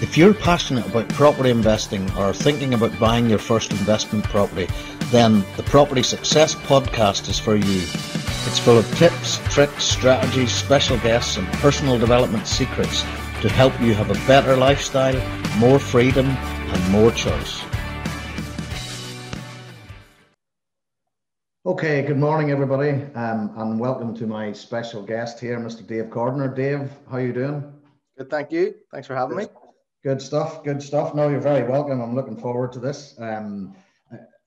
If you're passionate about property investing or thinking about buying your first investment property, then the Property Success Podcast is for you. It's full of tips, tricks, strategies, special guests, and personal development secrets to help you have a better lifestyle, more freedom, and more choice. Okay, good morning, everybody, um, and welcome to my special guest here, Mr. Dave Cordner. Dave, how are you doing? Good, thank you. Thanks for having me. Good stuff. Good stuff. No, you're very welcome. I'm looking forward to this. Um,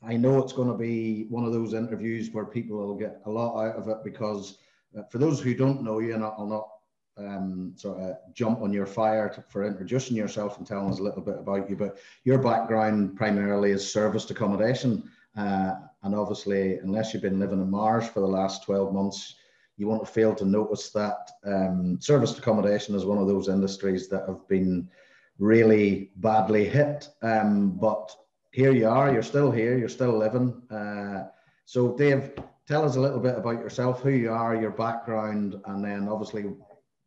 I know it's going to be one of those interviews where people will get a lot out of it because, uh, for those who don't know you, and I'll not um, sort of jump on your fire to, for introducing yourself and telling us a little bit about you, but your background primarily is serviced accommodation. Uh, and obviously, unless you've been living in Mars for the last 12 months, you won't fail to notice that um, serviced accommodation is one of those industries that have been really badly hit. Um, but here you are, you're still here, you're still living. Uh, so, Dave, tell us a little bit about yourself, who you are, your background, and then obviously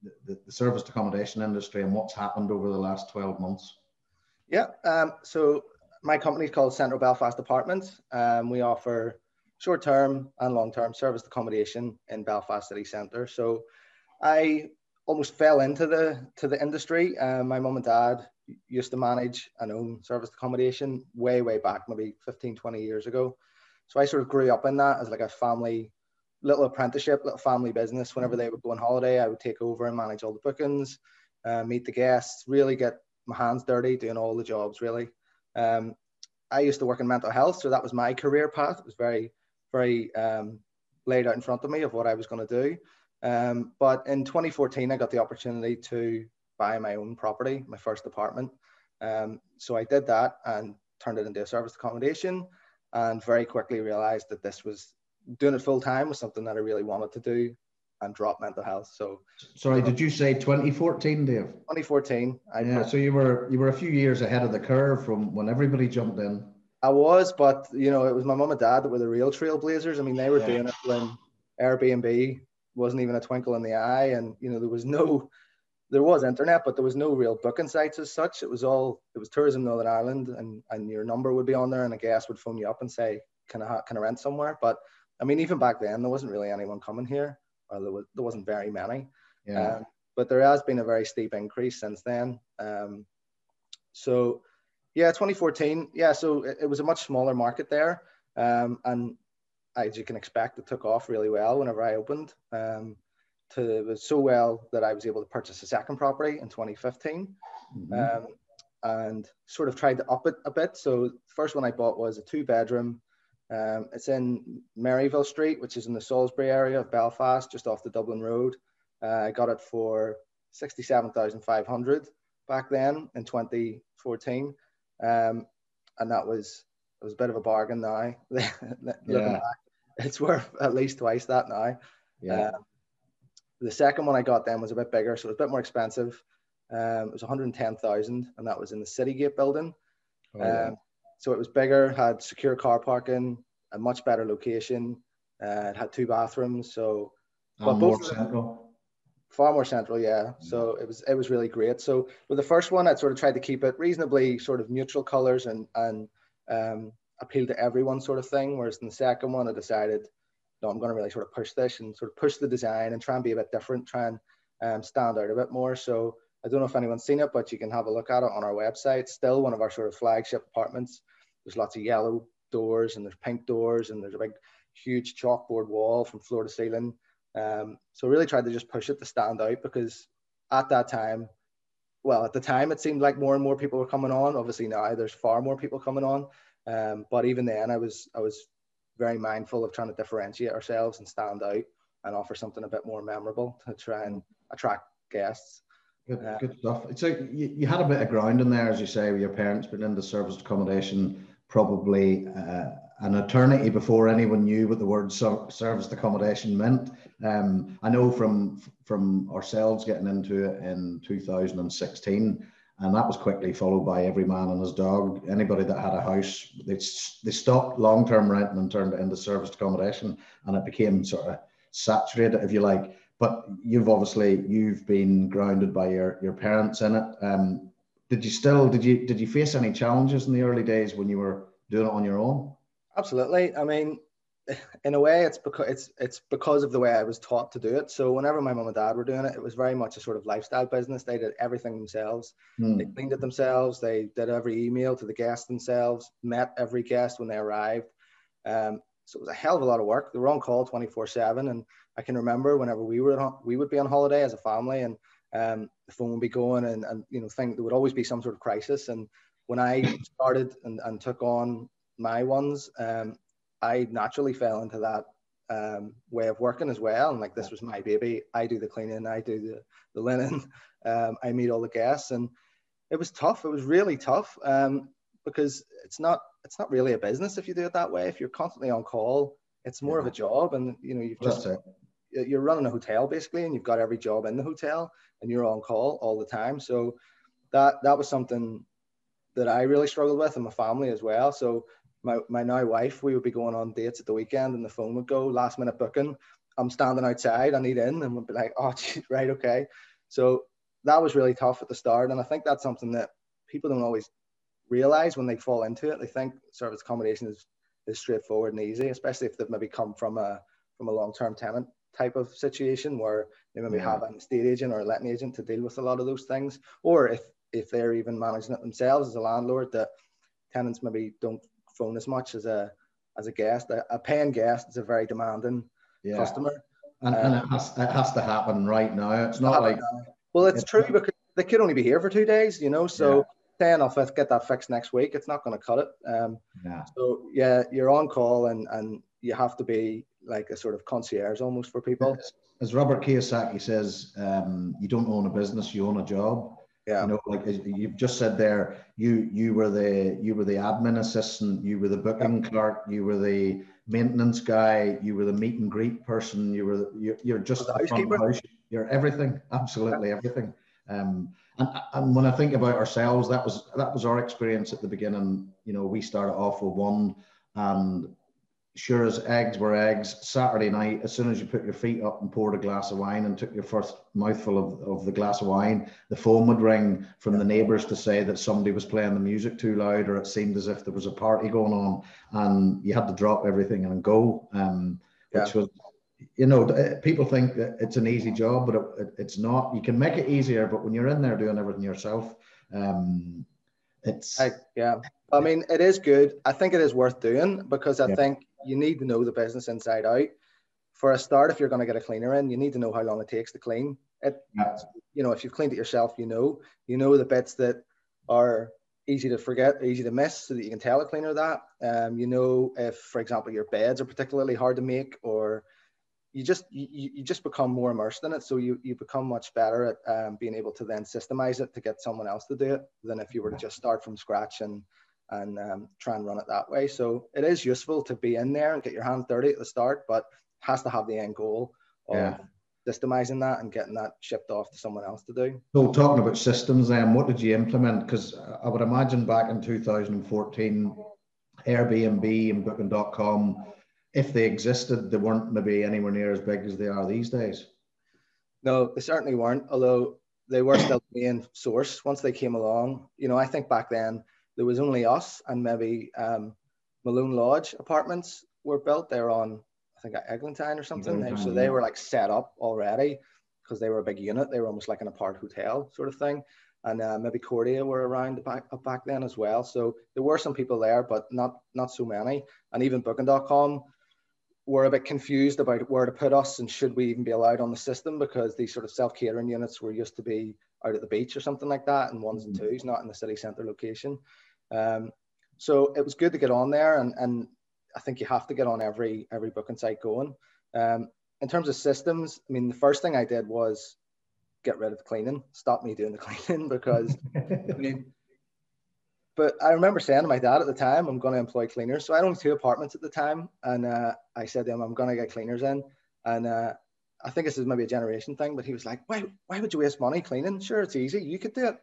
the, the serviced accommodation industry and what's happened over the last 12 months. Yeah, um, so my company is called Central Belfast Apartments. Um, we offer short term and long term serviced accommodation in Belfast city centre. So I almost fell into the to the industry. Um, my mum and dad used to manage and own serviced accommodation way way back, maybe 15, 20 years ago. So I sort of grew up in that as like a family little apprenticeship, little family business. Whenever they would go on holiday, I would take over and manage all the bookings, uh, meet the guests, really get my hands dirty, doing all the jobs really. Um, I used to work in mental health, so that was my career path. It was very, very um, laid out in front of me of what I was going to do. Um, but in 2014, I got the opportunity to buy my own property, my first apartment. Um, so I did that and turned it into a service accommodation, and very quickly realized that this was doing it full time was something that I really wanted to do and drop mental health. So sorry, did you say 2014, Dave? 2014. I yeah, so you were you were a few years ahead of the curve from when everybody jumped in. I was, but you know, it was my mum and dad that were the real trailblazers. I mean, they were yeah. doing it when Airbnb wasn't even a twinkle in the eye, and you know, there was no, there was internet, but there was no real booking sites as such. It was all it was tourism Northern Ireland, and and your number would be on there, and a guest would phone you up and say, "Can I can I rent somewhere?" But I mean, even back then, there wasn't really anyone coming here, or there, was, there wasn't very many. Yeah. Um, but there has been a very steep increase since then. Um, so, yeah, 2014, yeah, so it, it, was a much smaller market there. Um, and as you can expect, it took off really well whenever I opened. Um, to, it was so well that I was able to purchase a second property in 2015. Mm-hmm. Um, and sort of tried to up it a bit. So, the first one I bought was a two bedroom um, it's in Maryville Street, which is in the Salisbury area of Belfast, just off the Dublin Road. Uh, I got it for 67,500 back then in 2014. Um, and that was, it was a bit of a bargain now. Looking yeah. back, it's worth at least twice that now. Yeah. Um, the second one I got then was a bit bigger, so it was a bit more expensive. Um, it was 110,000, and that was in the Citygate building. Oh, yeah. Um, so it was bigger, had secure car parking, a much better location. Uh, it had two bathrooms, so but more central. Far more central, yeah. So it was it was really great. So with the first one, I sort of tried to keep it reasonably sort of neutral colors and and um, appeal to everyone sort of thing. Whereas in the second one, I decided, no, I'm going to really sort of push this and sort of push the design and try and be a bit different, try and um, stand out a bit more. So I don't know if anyone's seen it, but you can have a look at it on our website. Still one of our sort of flagship apartments. There's lots of yellow doors and there's pink doors and there's a big, huge chalkboard wall from floor to ceiling. Um, so really tried to just push it to stand out because at that time, well, at the time it seemed like more and more people were coming on. Obviously now there's far more people coming on. Um, but even then, I was I was very mindful of trying to differentiate ourselves and stand out and offer something a bit more memorable to try and attract guests. Good, uh, good stuff. So you, you had a bit of ground in there, as you say, with your parents being in the serviced accommodation probably uh, an eternity before anyone knew what the word serviced accommodation meant. Um, I know from from ourselves getting into it in 2016, and that was quickly followed by every man and his dog. Anybody that had a house, they, they stopped long term renting and turned it into serviced accommodation, and it became sort of saturated, if you like. But you've obviously you've been grounded by your your parents in it. Um, did you still did you did you face any challenges in the early days when you were doing it on your own? Absolutely. I mean, in a way, it's because it's it's because of the way I was taught to do it. So whenever my mum and dad were doing it, it was very much a sort of lifestyle business. They did everything themselves. Mm. They cleaned it themselves. They did every email to the guests themselves. Met every guest when they arrived. Um, so it was a hell of a lot of work. They were on call twenty four seven, and I can remember whenever we were on, we would be on holiday as a family, and um, the phone would be going, and and you know, think there would always be some sort of crisis. And when I started and, and took on my ones, um, I naturally fell into that um, way of working as well. And like this was my baby. I do the cleaning, I do the, the linen, um, I meet all the guests, and it was tough. It was really tough um, because it's not it's not really a business if you do it that way. If you're constantly on call, it's more yeah. of a job, and you know you've just you're running a hotel basically, and you've got every job in the hotel, and you're on call all the time. So that that was something that I really struggled with, and my family as well. So my, my now wife, we would be going on dates at the weekend and the phone would go last minute booking. I'm standing outside, I need in, and we'd be like, oh, geez, right, okay. So that was really tough at the start. And I think that's something that people don't always realize when they fall into it. They think service accommodation is, is straightforward and easy, especially if they've maybe come from a from a long-term tenant type of situation where they maybe yeah. have an estate agent or a letting agent to deal with a lot of those things. Or if if they're even managing it themselves as a landlord that tenants maybe don't phone as much as a as a guest. A, a paying guest is a very demanding yeah. customer. And, um, and it, has, it has to happen right now. It's not like. Now. Well, it's, it's true because they could only be here for two days, you know. So yeah. saying, "I'll get that fixed next week," it's not going to cut it. Um, yeah. So yeah, you're on call, and and you have to be like a sort of concierge almost for people. As Robert Kiyosaki says, um, you don't own a business, you own a job. Yeah. You know, like you've just said there, you you were the you were the admin assistant, you were the booking clerk, you were the maintenance guy, you were the meet and greet person, you were the, you're, you're just the front house, you're everything, absolutely everything. Um, and, and when I think about ourselves, that was that was our experience at the beginning. You know, we started off with one, and sure as eggs were eggs, Saturday night, as soon as you put your feet up and poured a glass of wine and took your first mouthful of, of the glass of wine, the phone would ring from the neighbours to say that somebody was playing the music too loud or it seemed as if there was a party going on and you had to drop everything and go. Um, which yeah. was, you know, people think that it's an easy job, but it, it, it's not. You can make it easier, but when you're in there doing everything yourself, um, it's. I, yeah. I mean, it is good. I think it is worth doing because I yeah. think you need to know the business inside out. For a start, if you're going to get a cleaner in, you need to know how long it takes to clean it. Yeah. You know, if you've cleaned it yourself, you know, you know the bits that are easy to forget, easy to miss, so that you can tell a cleaner that. Um, you know, if, for example, your beds are particularly hard to make, or you just you, you just become more immersed in it, so you you become much better at um, being able to then systemize it to get someone else to do it than if you were to just start from scratch and and um, try and run it that way. So it is useful to be in there and get your hand dirty at the start, but has to have the end goal of yeah. systemizing that and getting that shipped off to someone else to do. So talking about systems then, what did you implement? Because I would imagine back in 2014, Airbnb and booking.com, if they existed, they weren't maybe anywhere near as big as they are these days. No, they certainly weren't, although they were still the main source once they came along. You know, I think back then there was only us and maybe um, Malone Lodge apartments were built. They're on, I think, Eglantine or something. Eglantine, so they were like set up already because they were a big unit. They were almost like an apart hotel sort of thing. And uh, maybe Cordia were around back back then as well. So there were some people there, but not not so many. And even Booking.com were a bit confused about where to put us and should we even be allowed on the system because these sort of self catering units were used to be out at the beach or something like that, and ones mm-hmm. and twos, not in the city centre location. Um, so it was good to get on there, and, and I think you have to get on every every booking site going. Um, in terms of systems, I mean, the first thing I did was get rid of the cleaning, stop me doing the cleaning because I mean, but I remember saying to my dad at the time, I'm going to employ cleaners. So I owned two apartments at the time, and uh, I said to him, I'm going to get cleaners in, and uh, I think this is maybe a generation thing, but he was like, why, why would you waste money cleaning? Sure, it's easy. You could do it.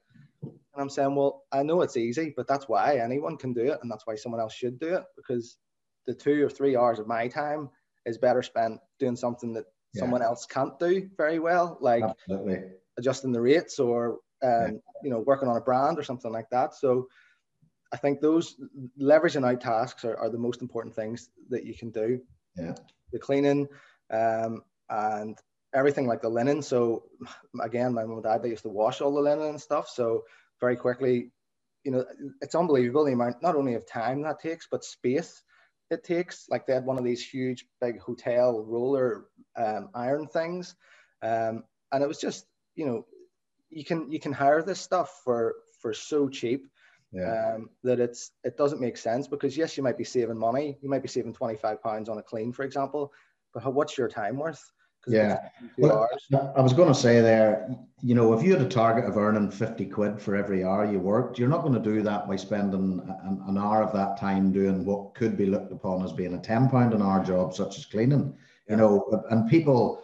And I'm saying, well, I know it's easy, but that's why anyone can do it. And that's why someone else should do it because the two or three hours of my time is better spent doing something that yeah. someone else can't do very well, like Absolutely. adjusting the rates or um, yeah. you know, working on a brand or something like that. So I think those leveraging out tasks are, are the most important things that you can do. Yeah. The cleaning um, and everything like the linen. So again, my mom and dad, they used to wash all the linen and stuff. So very quickly, you know, it's unbelievable the amount, not only of time that takes, but space it takes. Like they had one of these huge big hotel roller um, iron things. Um, and it was just, you know, you can, you can hire this stuff for, for so cheap yeah. um, that it's it doesn't make sense because yes, you might be saving money. You might be saving twenty five pounds on a clean, for example, but how, what's your time worth? Yeah, well, I was going to say there, you know, if you had a target of earning 50 quid for every hour you worked, you're not going to do that by spending an, an hour of that time doing what could be looked upon as being a 10 pound an hour job, such as cleaning, yeah. you know, and people,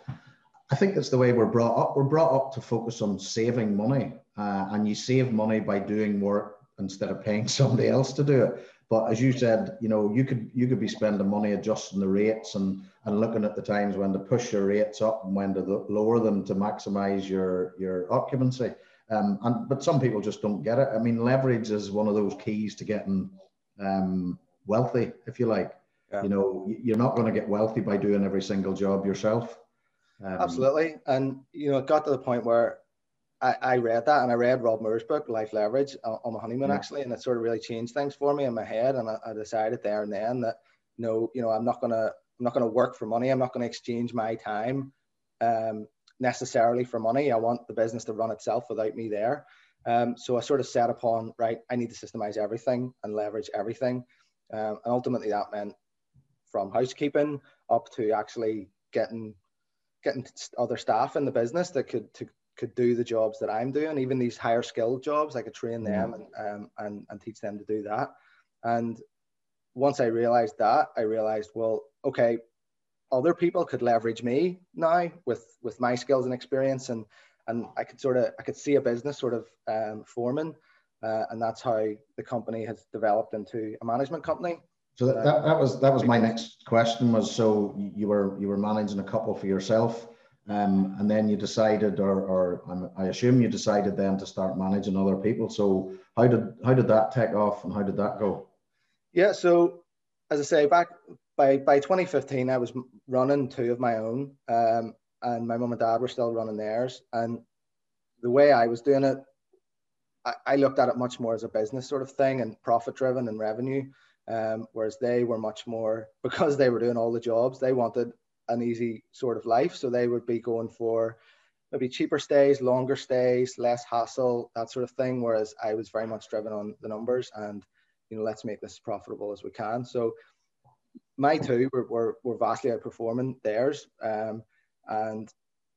I think it's the way we're brought up. We're brought up to focus on saving money, uh, and you save money by doing work instead of paying somebody else to do it. But as you said, you know, you could you could be spending money adjusting the rates and and looking at the times when to push your rates up and when to lower them to maximize your your occupancy. Um, and but some people just don't get it. I mean, leverage is one of those keys to getting um, wealthy, if you like. Yeah. You know, you're not going to get wealthy by doing every single job yourself. Um, Absolutely, and you know, it got to the point where I, I read that and I read Rob Moore's book, Life Leverage, on, my honeymoon yeah. actually, and it sort of really changed things for me in my head. And I, I decided there and then that no, you know, I'm not gonna I'm not gonna work for money. I'm not gonna exchange my time um, necessarily for money. I want the business to run itself without me there. Um, so I sort of set upon right. I need to systemize everything and leverage everything, um, and ultimately that meant from housekeeping up to actually getting getting other staff in the business that could to could do the jobs that I'm doing, even these higher skilled jobs, I could train them and, um, and, and teach them to do that. And once I realized that, I realized, well, okay, other people could leverage me now with, with my skills and experience. And, and I could sort of, I could see a business sort of um, forming. Uh, and that's how the company has developed into a management company. So that, that, that was, that was my next question was, so you were, you were managing a couple for yourself um, and then you decided, or, or I assume you decided then to start managing other people. So how did how did that take off, and how did that go? Yeah, so as I say, back by by 2015, I was running two of my own, um, and my mum and dad were still running theirs. And the way I was doing it, I, I looked at it much more as a business sort of thing and profit driven and revenue. Um, whereas they were much more because they were doing all the jobs, they wanted an easy sort of life. So they would be going for maybe cheaper stays, longer stays, less hassle, that sort of thing. Whereas I was very much driven on the numbers and, you know, let's make this as profitable as we can. So my two were, were, were vastly outperforming theirs. Um, and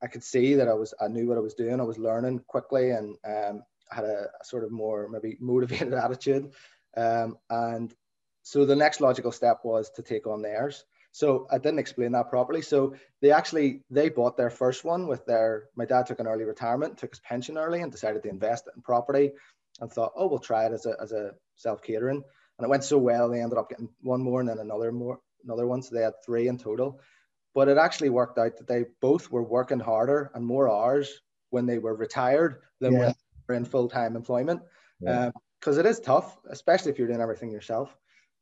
I could see that I was, I knew what I was doing. I was learning quickly and um, had a, a, sort of more maybe motivated attitude. Um, and so the next logical step was to take on theirs. So I didn't explain that properly. So they actually they bought their first one with their my dad took an early retirement, took his pension early, and decided to invest it in property, and thought, oh, we'll try it as a as a self catering, and it went so well. They ended up getting one more and then another more another one, so they had three in total. But it actually worked out that they both were working harder and more hours when they were retired than yeah. when they were in full time employment. Because yeah. um, it is tough, especially if you're doing everything yourself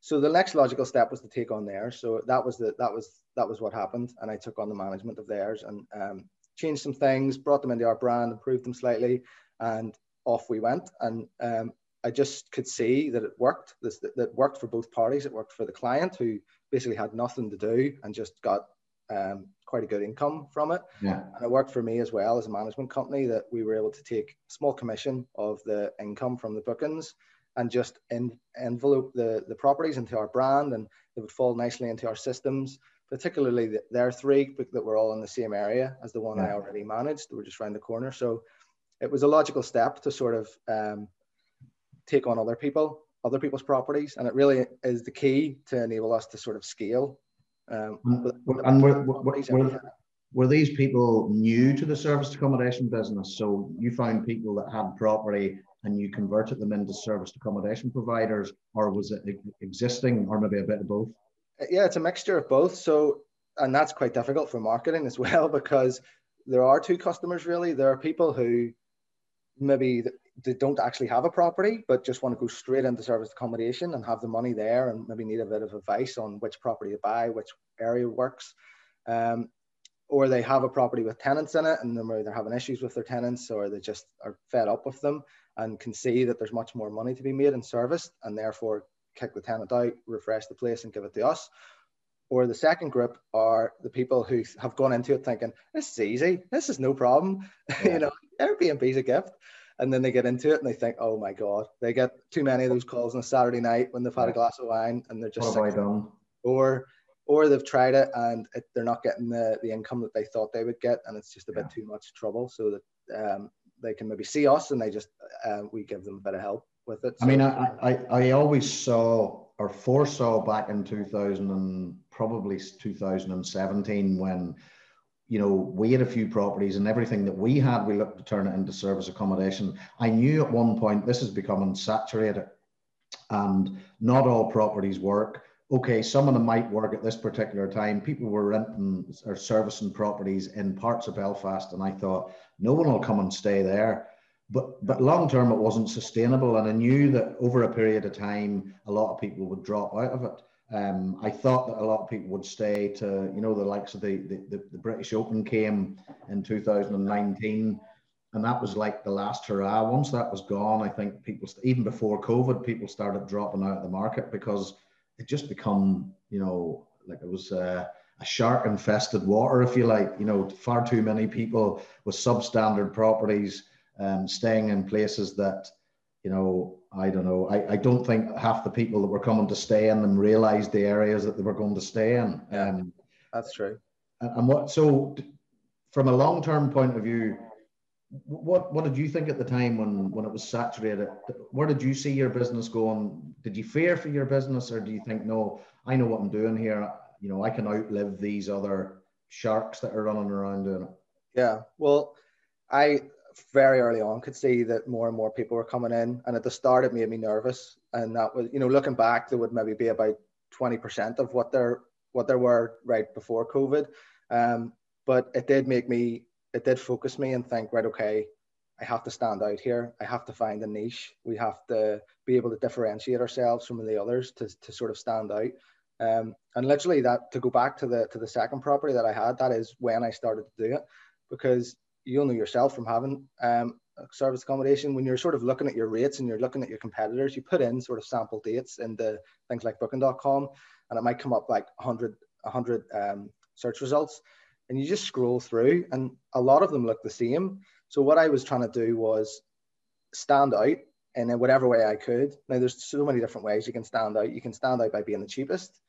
so the next logical step was to take on theirs. So that was the that was that was what happened, and I took on the management of theirs and um, changed some things, brought them into our brand, improved them slightly, and off we went. And um, I just could see that it worked. This that, that, worked for both parties. It worked for the client who basically had nothing to do and just got um, quite a good income from it. Yeah. And it worked for me as well as a management company that we were able to take a small commission of the income from the bookings and just in, envelope the, the properties into our brand and it would fall nicely into our systems, particularly the, their three that were all in the same area as the one yeah. I already managed. They were just around the corner. So it was a logical step to sort of um, take on other people, other people's properties. And it really is the key to enable us to sort of scale. Um, and were, were, were these people new to the service accommodation business? So you found people that had property and you converted them into service accommodation providers, or was it existing, or maybe a bit of both? Yeah, it's a mixture of both. So, and that's quite difficult for marketing as well because there are two customers really. There are people who maybe they don't actually have a property, but just want to go straight into service accommodation and have the money there and maybe need a bit of advice on which property to buy, which area works. Um, or they have a property with tenants in it and they're either having issues with their tenants or they just are fed up with them and can see that there's much more money to be made in service and therefore kick the tenant out, refresh the place and give it to us. Or the second group are the people who have gone into it thinking, this is easy, this is no problem. Yeah. you know, Airbnb is a gift and then they get into it and they think, oh my god, they get too many of those calls on a Saturday night when they've had a glass of wine and they're just what have I done? or or they've tried it and it, they're not getting the, the income that they thought they would get and it's just a bit too much trouble so that um, they can maybe see us and they just uh, we give them a bit of help with it. So, I mean, I, I, I always saw or foresaw back in 2000 and probably 2017 when you know, we had a few properties and everything that we had, we looked to turn it into service accommodation. I knew at one point this is becoming saturated and not all properties work. Okay, some of them might work at this particular time. People were renting or servicing properties in parts of Belfast, and I thought no one will come and stay there. But but long term, it wasn't sustainable, and I knew that over a period of time, a lot of people would drop out of it. Um, I thought that a lot of people would stay to, you know, the likes of the, the, the British Open came in 2019, and that was like the last hurrah. Once that was gone, I think people, even before COVID, people started dropping out of the market because it just become, you know, like it was uh, a shark infested water, if you like. You know, far too many people with substandard properties um, staying in places that, you know, I don't know. I, I don't think half the people that were coming to stay in them realized the areas that they were going to stay in. Um, That's true. And, and what so from a long term point of view, what what did you think at the time when when it was saturated? Where did you see your business going? Did you fear for your business, or do you think no? I know what I'm doing here. You know, I can outlive these other sharks that are running around doing it. Yeah. Well, I very early on could see that more and more people were coming in. And at the start, it made me nervous. And that was, you know, looking back, there would maybe be about 20% of what there what there were right before COVID. Um, but it did make me, it did focus me and think, right, okay, I have to stand out here. I have to find a niche. We have to be able to differentiate ourselves from the others to, to sort of stand out. Um, and literally that to go back to the to the second property that I had, that is when I started to do it because you'll know yourself from having um, service accommodation when you're sort of looking at your rates and you're looking at your competitors you put in sort of sample dates into things like booking.com and it might come up like 100 100 um, search results and you just scroll through and a lot of them look the same. So what i was trying to do was stand out in whatever way i could. Now there's so many different ways you can stand out. You can stand out by being the cheapest.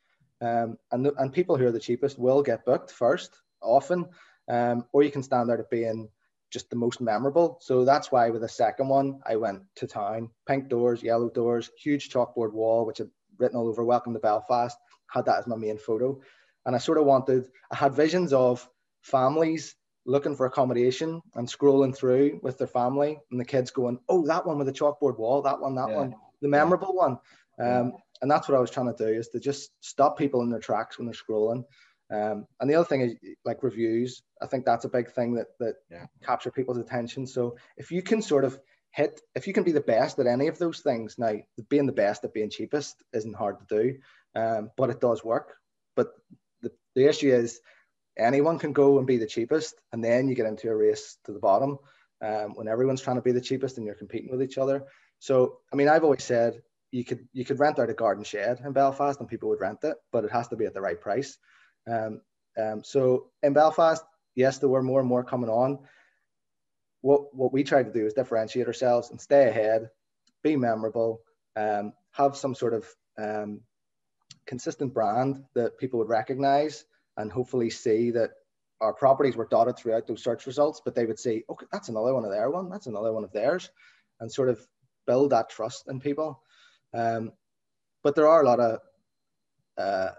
Um, and, the, and people who are the cheapest will get booked first often um, or you can stand out at being just the most memorable. So that's why with the second one, I went to town, pink doors, yellow doors, huge chalkboard wall, which had written all over "Welcome to Belfast." Had that as my main photo, and I sort of wanted. I had visions of families looking for accommodation and scrolling through with their family, and the kids going, "Oh, that one with the chalkboard wall, that one, that yeah. one, the memorable yeah. one." Um, and that's what I was trying to do is to just stop people in their tracks when they're scrolling um, and the other thing is like reviews. I think that's a big thing that that capture people's attention. So if you can sort of hit, if you can be the best at any of those things, now being the best at being cheapest isn't hard to do, um, but it does work. But the, the issue is anyone can go and be the cheapest, and then you get into a race to the bottom um, when everyone's trying to be the cheapest and you're competing with each other. So I mean, I've always said you could you could rent out a garden shed in Belfast and people would rent it, but it has to be at the right price. Um, um, so in Belfast, yes, there were more and more coming on. What, what we tried to do is differentiate ourselves and stay ahead, be memorable, um, have some sort of um, consistent brand that people would recognize and hopefully see that our properties were dotted throughout those search results, but they would say, okay, that's another one of their one, that's another one of theirs, and sort of build that trust in people. Um, but there are a lot of uh,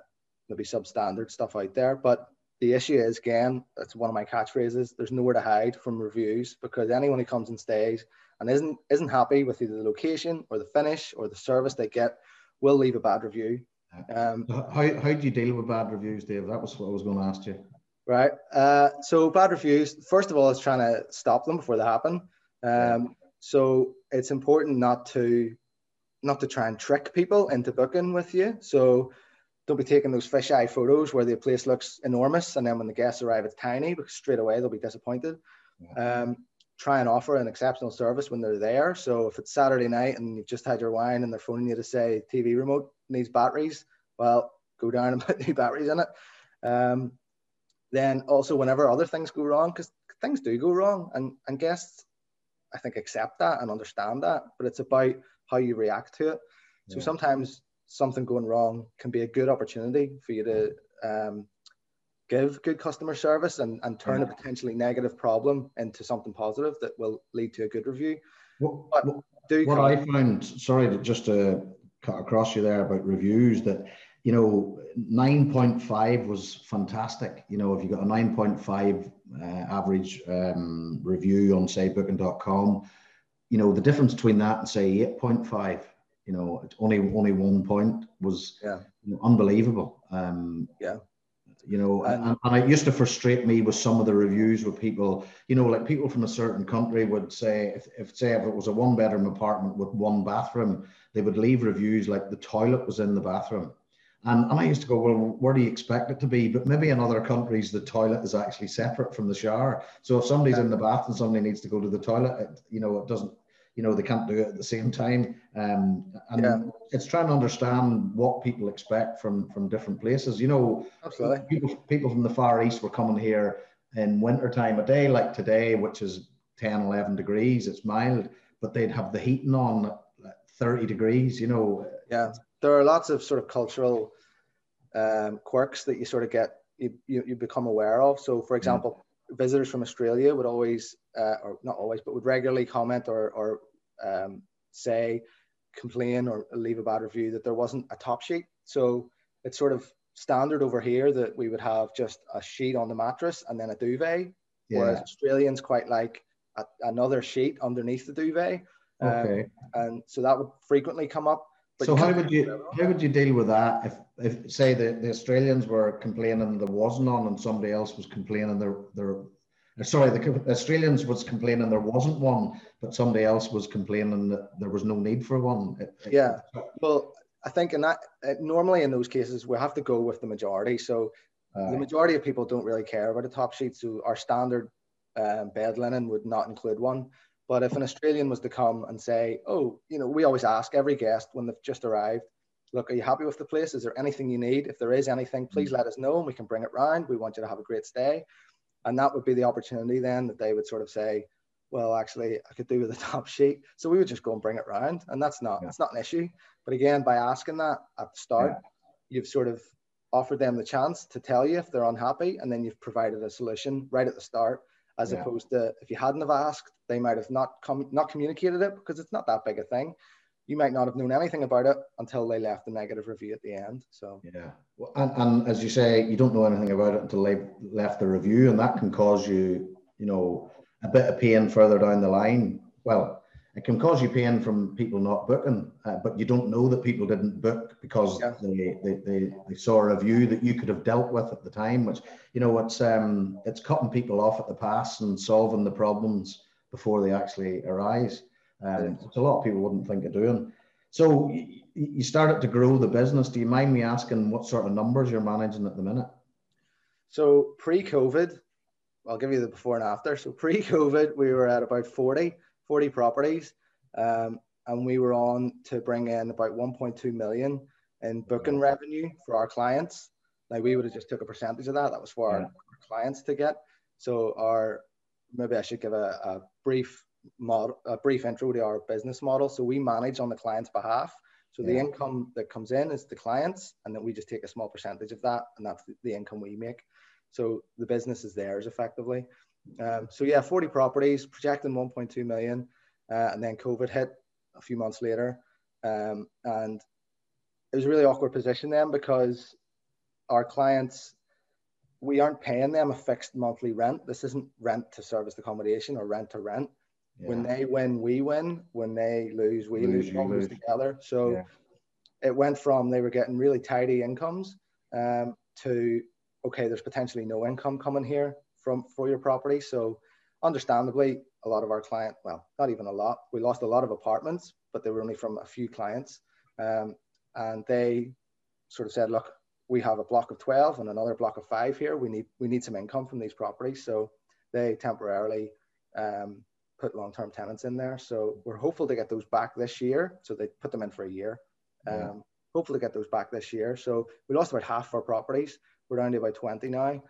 maybe substandard stuff out there. But the issue is, again, that's one of my catchphrases. There's nowhere to hide from reviews because anyone who comes and stays and isn't isn't happy with either the location or the finish or the service they get will leave a bad review. Um, how, how do you deal with bad reviews, Dave? That was what I was going to ask you. Right. Uh, so bad reviews. First of all, is trying to stop them before they happen. Um, So it's important not to not to try and trick people into booking with you. So don't be taking those fisheye photos where the place looks enormous and then when the guests arrive it's tiny because straight away they'll be disappointed. Yeah. Um, try and offer an exceptional service when they're there. So if it's Saturday night and you've just had your wine and they're phoning you to say TV remote needs batteries, well, go down and put new batteries in it. Um, then also whenever other things go wrong, because things do go wrong, and and guests, I think accept that and understand that, but it's about how you react to it. So yeah. sometimes something going wrong can be a good opportunity for you to um, give good customer service and, and turn yeah. a potentially negative problem into something positive that will lead to a good review. What, I found, sorry to just to cut across you there about reviews, that you know 9.5 was fantastic. You know, if you got a 9.5 uh, average um, review on say booking.com, you know the difference between that and say 8.5 you know only only one point was yeah. you know, unbelievable um yeah you know mm-hmm. and, and, it used to frustrate me with some of the reviews with people you know like people from a certain country would say if, if say if it was a one bedroom apartment with one bathroom they would leave reviews like the toilet was in the bathroom and, and I used to go, well, where do you expect it to be? But maybe in other countries, the toilet is actually separate from the shower. So if somebody's in the bath and somebody needs to go to the toilet, it, you know, it doesn't, you know, they can't do it at the same time. Um, and yeah. it's trying to understand what people expect from from different places. You know, Absolutely. people people from the Far East were coming here in wintertime, a day like today, which is 10, 11 degrees, it's mild, but they'd have the heating on at 30 degrees, you know. Yeah, there are lots of sort of cultural um, quirks that you sort of get you, you, you become aware of. So, for example, mm. visitors from Australia would always, uh, or not always, but would regularly comment or, or um, say, complain or leave a bad review that there wasn't a top sheet. So it's sort of standard over here that we would have just a sheet on the mattress and then a duvet, yeah. whereas Australians quite like a, another sheet underneath the duvet. Um, okay. And so that would frequently come up. But so how would you how would you deal with that if if say the, the Australians were complaining there wasn't on and somebody else was complaining there there sorry the Australians was complaining there wasn't one but somebody else was complaining that there was no need for one. It, yeah. Well, I think in that uh, normally in those cases we have to go with the majority. So uh, the majority of people don't really care about a top sheet. So our standard um, bed linen would not include one. But if an Australian was to come and say, oh, you know, we always ask every guest when they've just arrived, look, are you happy with the place? Is there anything you need? If there is anything, please mm. let us know and we can bring it round. We want you to have a great stay. And that would be the opportunity then that they would sort of say, well, actually, I could do with a top sheet. So we would just go and bring it round. And that's not, yeah. that's not an issue. But again, by asking that at the start, yeah. you've sort of offered them the chance to tell you if they're unhappy. And then you've provided a solution right at the start as yeah. opposed to if you hadn't have asked, they might have not come not communicated it because it's not that big a thing. You might not have known anything about it until they left the negative review at the end. So yeah, well, and, and as you say, you don't know anything about it until they left the review, and that can cause you, you know, a bit of pain further down the line. Well, it can cause you pain from people not booking, uh, but you don't know that people didn't book because yeah. they, they, they, they, saw a review that you could have dealt with at the time, which, you know, it's, um, it's cutting people off at the pass and solving the problems before they actually arise. Um, which a lot of people wouldn't think of doing. So you, you started to grow the business. Do you mind me asking what sort of numbers you're managing at the minute? So pre-COVID, I'll give you the before and after. So pre-COVID, we were at about 40 40 properties. Um, and we were on to bring in about 1.2 million in booking revenue for our clients. Now we would have just took a percentage of that. That was for yeah. our, our, clients to get. So our maybe I should give a, a brief model, a brief intro to our business model. So we manage on the client's behalf. So yeah. the income that comes in is the clients, and then we just take a small percentage of that, and that's the income we make. So the business is theirs effectively. Um, so yeah, 40 properties, projecting 1.2 million, uh, and then COVID hit a few months later, um, and it was a really awkward position then because our clients, we aren't paying them a fixed monthly rent. This isn't rent to service the accommodation or rent to rent. Yeah. When they win, we win. When they lose, we lose. lose, lose. together. So yeah. it went from they were getting really tidy incomes um, to okay, there's potentially no income coming here from for your property. So understandably, a lot of our client, well, not even a lot, we lost a lot of apartments, but they were only from a few clients. Um, and they sort of said, look, we have a block of 12 and another block of five here. We need, we need some income from these properties. So they temporarily um, put long-term tenants in there. So we're hopeful to get those back this year. So they put them in for a year. Yeah. Um, hopefully get those back this year. So we lost about half our properties. We're down to about 20 now.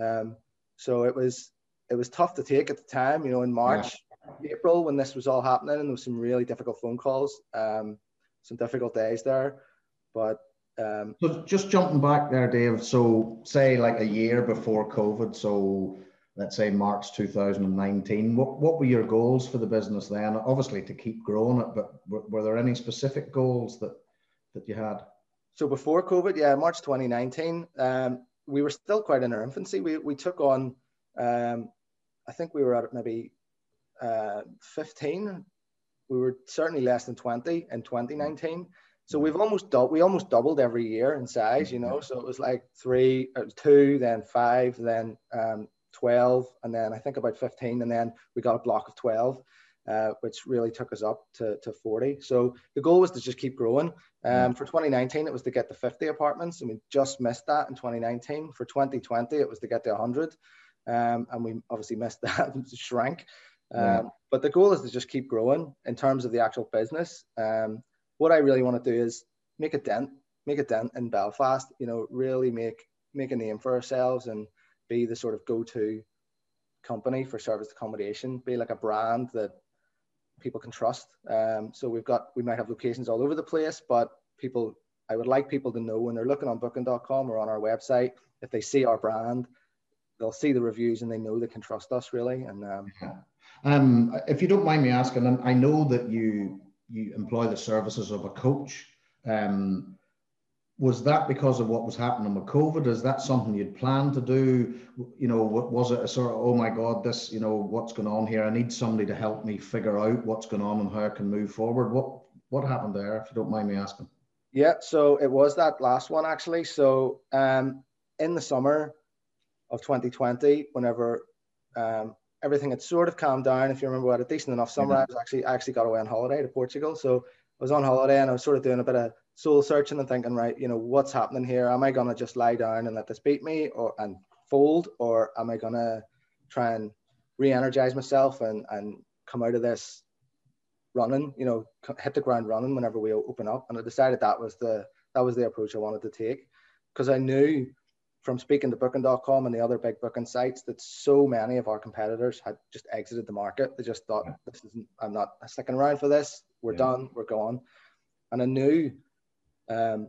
Um, so it was it was tough to take at the time, you know, in March, yeah. April when this was all happening, and there was some really difficult phone calls, um, some difficult days there. But um, so just jumping back there, Dave. So say like a year before COVID, so let's say March 2019. What what were your goals for the business then? Obviously to keep growing it, but were, were there any specific goals that that you had? So before COVID, yeah, March 2019, um, we were still quite in our infancy. We we took on, um, I think we were at maybe uh, 15. We were certainly less than 20 in 2019. So we've almost doubled. We almost doubled every year in size, you know. So it was like three, it was two, then five, then um, 12, and then I think about 15, and then we got a block of 12, uh, which really took us up to, to 40. So the goal was to just keep growing. Um, for 2019, it was to get to 50 apartments, and we just missed that in 2019. For 2020, it was to get to 100, um, and we obviously missed that, shrank. Um, yeah. But the goal is to just keep growing in terms of the actual business. Um, what I really want to do is make a dent, make a dent in Belfast. You know, really make make a name for ourselves and be the sort of go-to company for service accommodation, be like a brand that people can trust. Um, so we've got, we might have locations all over the place, but people, I would like people to know when they're looking on booking.com or on our website, if they see our brand, they'll see the reviews and they know they can trust us really. And um, um, if you don't mind me asking, I know that you you employ the services of a coach. Um, was that because of what was happening with COVID? Is that something you'd planned to do? You know, was it a sort of, oh my God, this, you know, what's going on here? I need somebody to help me figure out what's going on and how I can move forward. What what happened there, if you don't mind me asking? Yeah, so it was that last one actually. So um, in the summer of 2020, whenever um, everything had sort of calmed down, if you remember, we had a decent enough summer. Mm-hmm. I was actually I actually got away on holiday to Portugal, so I was on holiday and I was sort of doing a bit of soul searching and thinking, right, you know, what's happening here? Am I gonna just lie down and let this beat me, or and fold, or am I gonna try and re-energize myself and and come out of this running, you know, hit the ground running whenever we open up? And I decided that was the that was the approach I wanted to take because I knew from speaking to booking.com and the other big booking sites that so many of our competitors had just exited the market. They just thought, this isn't, I'm not sticking around for this. We're yeah. done. We're gone. And I knew um,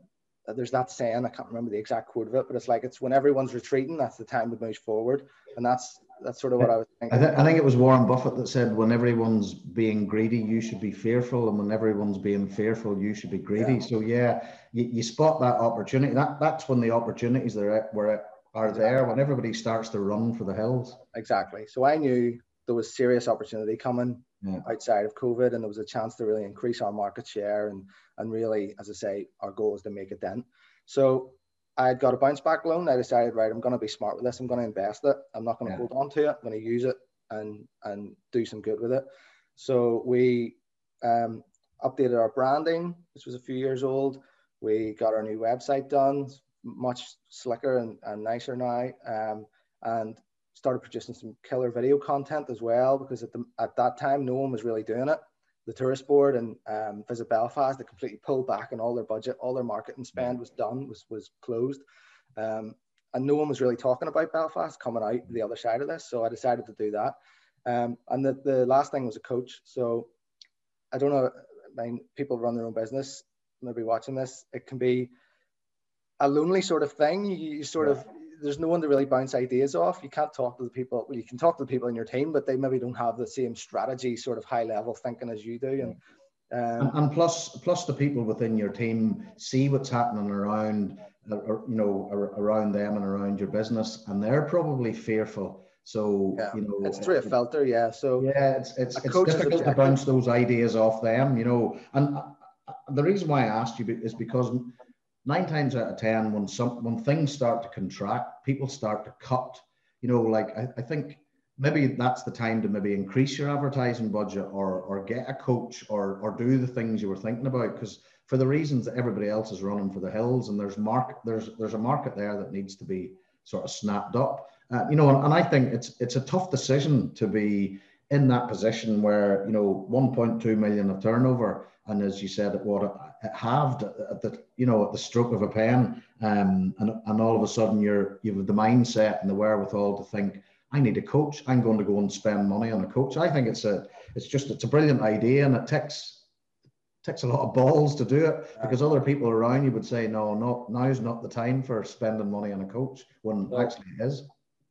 there's that saying, I can't remember the exact quote of it, but it's like it's when everyone's retreating, that's the time to move forward. And that's that's sort of what I was thinking. I, th- I think it was Warren Buffett that said, when everyone's being greedy, you should be fearful. And when everyone's being fearful, you should be greedy. Yeah. So yeah, you, you spot that opportunity. That That's when the opportunities are, were, are there, when everybody starts to run for the hills. Exactly. So I knew there was serious opportunity coming yeah. outside of COVID, and there was a chance to really increase our market share and and really, as I say, our goal is to make a dent. So I had got a bounce back loan. I decided, right, I'm going to be smart with this. I'm going to invest it. I'm not going to yeah. hold on to it. I'm going to use it and and do some good with it. So we um, updated our branding, which was a few years old. We got our new website done, much slicker and, and nicer now, um, and started producing some killer video content as well because at, the, at that time no one was really doing it. The tourist board and um, visit belfast they completely pulled back on all their budget all their marketing spend was done was was closed. Um, and no one was really talking about belfast coming out the other side of this so i decided to do that. Um, and the, the last thing was a coach. So i don't know i mean people run their own business maybe watching this. It can be a lonely sort of thing. You, you sort of there's no one to really bounce ideas off. You can't talk to the people. Well, you can talk to the people in your team, but they maybe don't have the same strategy, sort of high level thinking as you do. And um, and, and, plus, plus the people within your team see what's happening around, uh, uh, you know, around them and around your business, and they're probably fearful. So yeah, you know, it's through a filter, yeah. So yeah, it's it's, it's difficult to bounce those ideas off them, you know. And uh, the reason why I asked you is because nine times out of ten, when some when things start to contract, people start to cut. You know, like I, I think maybe that's the time to maybe increase your advertising budget or or get a coach or or do the things you were thinking about because for the reasons that everybody else is running for the hills and there's market there's there's a market there that needs to be sort of snapped up uh, you know and, and i think it's it's a tough decision to be in that position where you know 1.2 million of turnover and as you said it what it halved at the you know at the stroke of a pen um, and, and all of a sudden you're you have the mindset and the wherewithal to think I need a coach. I'm going to go and spend money on a coach. I think it's a it's just it's a brilliant idea and it takes takes a lot of balls to do it because other people around you would say no, not now's not the time for spending money on a coach when well, actually it is.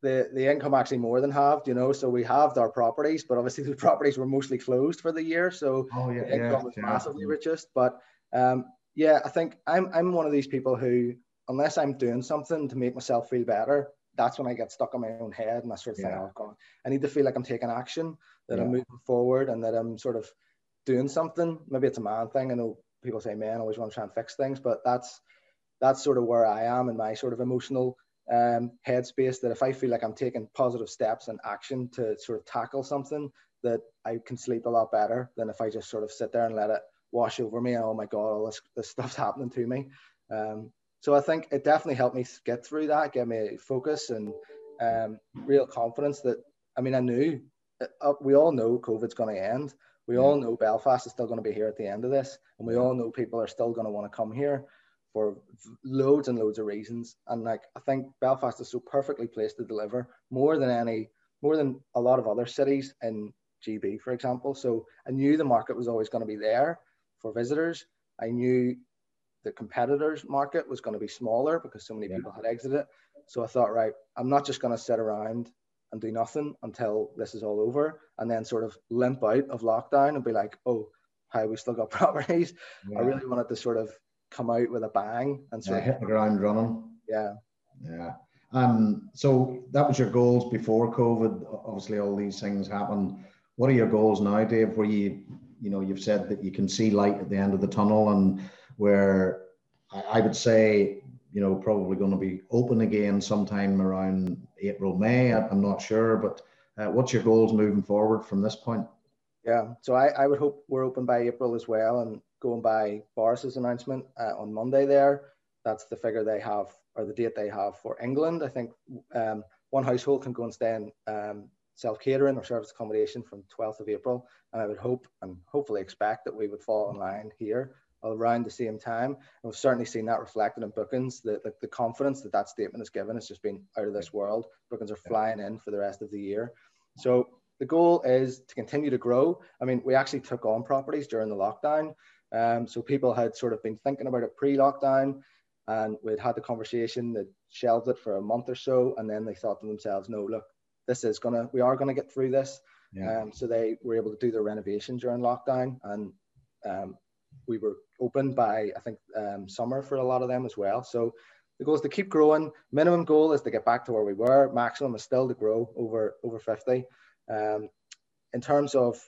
The, the income actually more than halved, you know. So we halved our properties, but obviously the properties were mostly closed for the year, so oh, yeah, the income yeah, was yeah. massively reduced. But um, yeah, I think I'm I'm one of these people who, unless I'm doing something to make myself feel better, that's when I get stuck in my own head and I sort of think, oh God, I need to feel like I'm taking action, that yeah. I'm moving forward and that I'm sort of doing something. Maybe it's a man thing. I know people say men always want to try and fix things, but that's that's sort of where I am in my sort of emotional um, headspace. That if I feel like I'm taking positive steps and action to sort of tackle something, that I can sleep a lot better than if I just sort of sit there and let it wash over me and oh my god, all this, this stuff's happening to me. Um, so I think it definitely helped me get through that, get me focus and um, real confidence that, I mean, I knew, uh, we all know COVID's going to end. We all know Belfast is still going to be here at the end of this. And we all know people are still going to want to come here for loads and loads of reasons. And like, I think Belfast is so perfectly placed to deliver more than any, more than a lot of other cities in GB, for example. So I knew the market was always going to be there for visitors. I knew the competitors market was going to be smaller because so many yeah. people had exited. So I thought, right, I'm not just going to sit around and do nothing until this is all over and then sort of limp out of lockdown and be like, oh, how we still got properties. Yeah. I really wanted to sort of come out with a bang and sort yeah, hit the ground running. Yeah. Yeah. Um, so that was your goals before COVID. Obviously, all these things happened. What are your goals now, Dave? Where you, you know, you've said that you can see light at the end of the tunnel, and where I would say, you know, probably going to be open again sometime around April, May. I'm not sure, but uh, what's your goals moving forward from this point? Yeah, so I, I would hope we're open by April as well. And going by Boris's announcement uh, on Monday there, that's the figure they have or the date they have for England. I think um, one household can go and stay in um, self catering or service accommodation from 12th of April. And I would hope and hopefully expect that we would fall in line here around the same time. And we've certainly seen that reflected in bookings. The, the, the, confidence that that statement has given has just been out of this world. Bookings are flying in for the rest of the year. So the goal is to continue to grow. I mean, we actually took on properties during the lockdown. Um, so people had sort of been thinking about it pre-lockdown and we'd had the conversation that shelved it for a month or so. And then they thought to themselves, no, look, this is gonna, we are gonna get through this. Yeah. Um, so they were able to do their renovation during lockdown and um, we were open by I think um, summer for a lot of them as well. So the goal is to keep growing. Minimum goal is to get back to where we were. Maximum is still to grow over over 50. Um, in terms of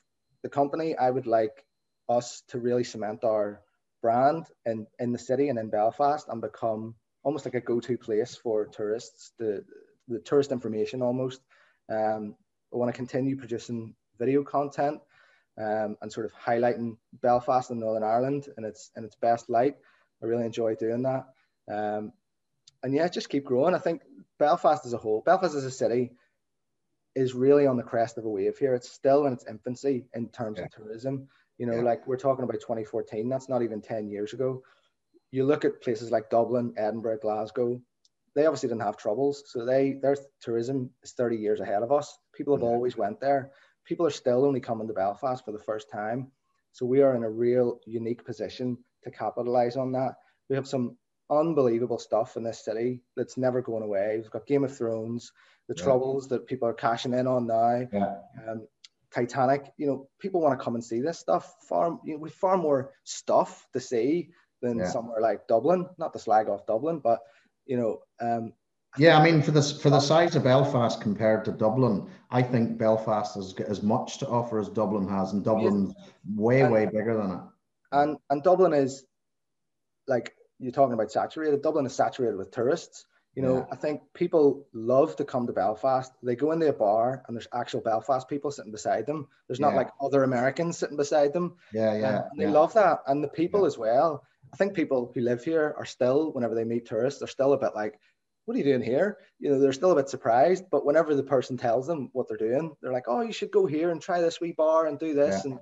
the company, I would like us to really cement our brand in, in the city and in Belfast and become almost like a go-to place for tourists, the, the tourist information almost. Um, I want to continue producing video content um, and sort of highlighting Belfast and Northern Ireland in its in its best light. I really enjoy doing that. Um, and yeah, just keep growing. I think Belfast as a whole, Belfast as a city, is really on the crest of a wave here. It's still in its infancy in terms yeah. of tourism. You know, yeah. like we're talking about 2014. That's not even 10 years ago. You look at places like Dublin, Edinburgh, Glasgow. They obviously didn't have troubles, so they their tourism is 30 years ahead of us. People have yeah. always went there people are still only coming to Belfast for the first time. So we are in a real unique position to capitalize on that. We have some unbelievable stuff in this city that's never going away. We've got Game of Thrones, the yeah. troubles that people are cashing in on now. Yeah. Um, Titanic, you know, people want to come and see this stuff. Far, you know, with far more stuff to see than yeah. somewhere like Dublin. Not to slag off Dublin, but you know, um, yeah, I mean, for this for the size of Belfast compared to Dublin, I think Belfast has got as much to offer as Dublin has, and Dublin's way and, way bigger than it. And and Dublin is like you're talking about saturated. Dublin is saturated with tourists. You know, yeah. I think people love to come to Belfast. They go into a bar and there's actual Belfast people sitting beside them. There's not yeah. like other Americans sitting beside them. Yeah, yeah. they yeah. love that. And the people as well. I think people who live here are still, whenever they meet tourists, they're still a bit like, what are you doing here? You know, they're still a bit surprised. But whenever the person tells them what they're doing, they're like, oh, you should go here and try this wee bar and do this. And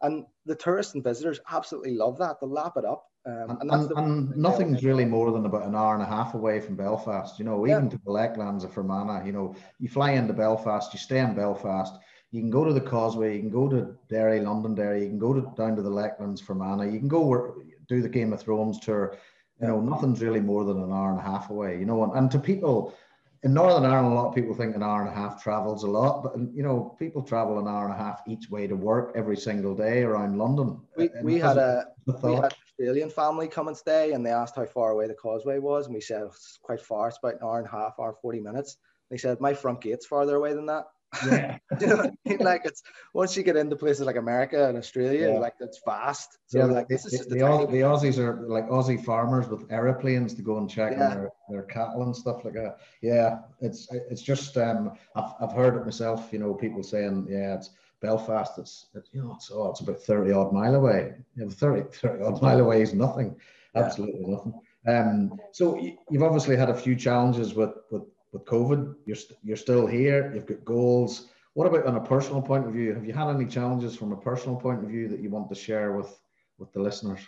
and the tourists and visitors absolutely love that. They lap it up. Um, and, and, and nothing's really more than about an hour and a half away from Belfast. You know, even yeah. to the Lakelands of Fermanagh, you know, you fly into Belfast, you stay in Belfast, you can go to the Causeway, you can go to Derry, Londonderry, you can go to, down to the Lakelands, Fermanagh, you can go where, do the Game of Thrones tour. You know, nothing's really more than an hour and a half away. You know, and, and to people, in Northern Ireland, a lot of people think an hour and a half travels a lot, but you know, people travel an hour and a half each way to work every single day around London. We, we had a we had Australian family come and stay, and they asked how far away the causeway was, and we said it's quite far. It's about an hour and a half, hour forty minutes. And he said my front gate's farther away than that. Yeah. you know I mean? Like it's once you get into places like America and Australia, yeah. like it's fast. So yeah, like this is just the, the, Aussie, the, Aussies are like Aussie farmers with aeroplanes to go and check yeah. their, their cattle and stuff like that. Yeah, it's it's just um I've, I've heard it myself, you know, people saying, yeah, it's Belfast, it's, it, you know, it's oh, it's about 30 odd mile away. You know, 30, 30 odd mile away is nothing. Absolutely yeah. nothing. Um, so you've obviously had a few challenges with with with COVID, you're, st- you're still here, you've got goals. What about on a personal point of view? Have you had any challenges from a personal point of view that you want to share with, with the listeners?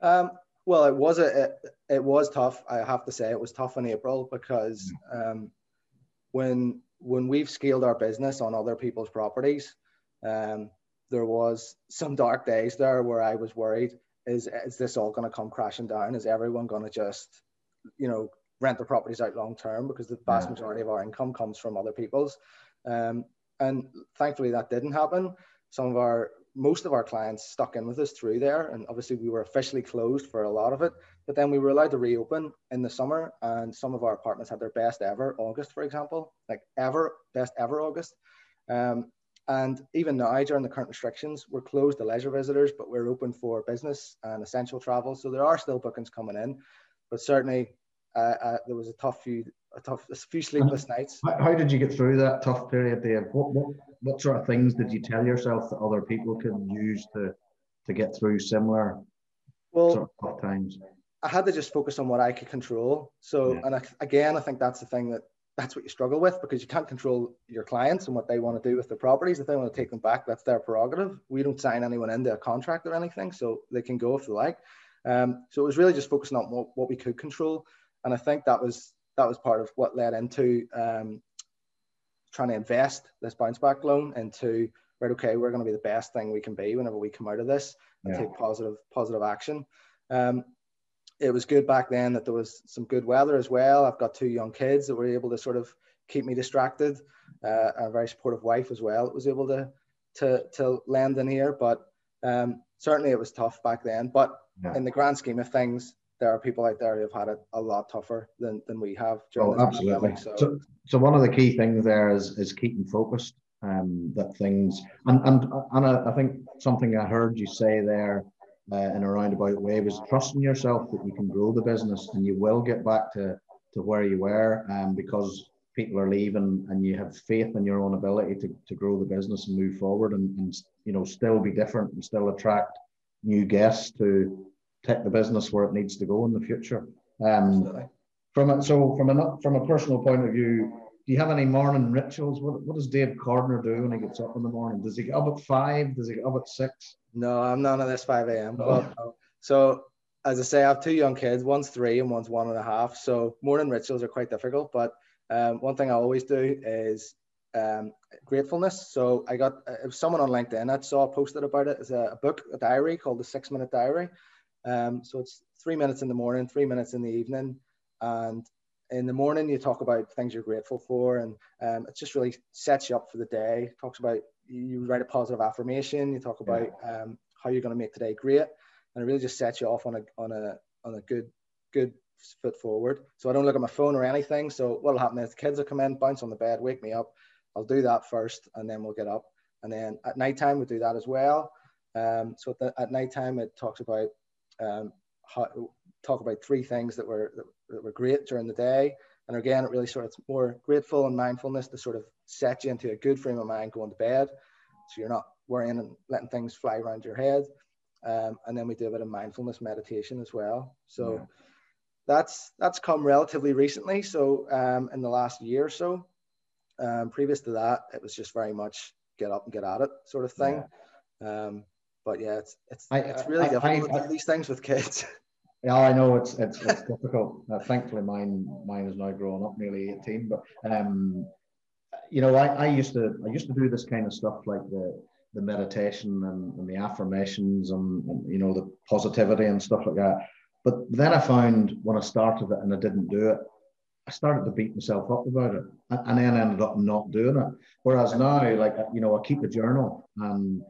Um, well, it was a, it, it, was tough. I have to say it was tough in April because um, when when we've scaled our business on other people's properties, um, there was some dark days there where I was worried: is is this all going to come crashing down? Is everyone going to just, you know, rent their properties out long term because the vast yeah. majority of our income comes from other people's. Um, and thankfully that didn't happen. Some of our most of our clients stuck in with us through there, and obviously we were officially closed for a lot of it. But then we were allowed to reopen in the summer, and some of our apartments had their best ever August, for example, like ever best ever August. Um, and even now, during the current restrictions, we're closed to leisure visitors, but we're open for business and essential travel. So there are still bookings coming in, but certainly uh, uh, there was a tough few, a tough, a few sleepless nights. How did you get through that tough period, Dave? What, what, what sort of things did you tell yourself that other people could use to, to get through similar well, sort of tough times? I had to just focus on what I could control. So, yeah. and I, again, I think that's the thing that that's what you struggle with because you can't control your clients and what they want to do with their properties. If they want to take them back, that's their prerogative. We don't sign anyone into a contract or anything, so they can go if they like. Um, so it was really just focusing on what, what we could control and I think that was that was part of what led into um, trying to invest this bounce back loan into right. Okay, we're going to be the best thing we can be whenever we come out of this and yeah. take positive positive action. Um, it was good back then that there was some good weather as well. I've got two young kids that were able to sort of keep me distracted. Uh, a very supportive wife as well. It was able to to to lend in here, but um, certainly it was tough back then. But yeah. in the grand scheme of things, there are people out there who have had it a lot tougher than, than we have. Oh, absolutely. so. so. so, one of the key things there is is keeping focused. Um, that things and and and I, I think something I heard you say there uh, in a roundabout way was trusting yourself that you can grow the business and you will get back to to where you were, um, because people are leaving and you have faith in your own ability to, to grow the business and move forward and, and you know still be different and still attract new guests to take the business where it needs to go in the future. Um, from a, so from a from a personal point of view, do you have any morning rituals? What, what does Dave Cordner do when he gets up in the morning? Does he get up at five? Does he get up at six? No, I'm none of this 5 a.m. Oh. So as I say, I have two young kids. One's three and one's one and a half. So morning rituals are quite difficult. But um, one thing I always do is um, gratefulness. So I got uh, someone on LinkedIn I saw posted about it. It's a, a book, a diary called the Six Minute Diary. Um, so it's three minutes in the morning, three minutes in the evening. And in the morning, you talk about things you're grateful for. And um, it just really sets you up for the day. talks about, you write a positive affirmation. You talk about um, how you're going to make today great. And it really just sets you off on a, on a, on a good, good foot forward. So I don't look at my phone or anything. So what'll happen is the kids will come in, bounce on the bed, wake me up. I'll do that first and then we'll get up. And then at nighttime, we do that as well. Um, so at, the, at nighttime, it talks about um, how, talk about three things that were that were great during the day. And again, it really sort of more grateful and mindfulness to sort of set you into a good frame of mind going to bed. So you're not worrying and letting things fly around your head. Um, and then we do a bit of mindfulness meditation as well. So yeah. that's that's come relatively recently. So um, in the last year or so, um, previous to that, it was just very much get up and get at it sort of thing. Yeah. But yeah, it's it's, I, it's really I, difficult I, do these things with kids. Yeah, I know it's it's, it's difficult. Uh, thankfully, mine mine is now grown up, nearly eighteen. But um, you know, I, I used to I used to do this kind of stuff like the the meditation and, and the affirmations and, and, you know the positivity and stuff like that. But then I found when I started it and I didn't do it, I started to beat myself up about it, and, and then ended up not doing it. Whereas now, like you know, I keep a journal and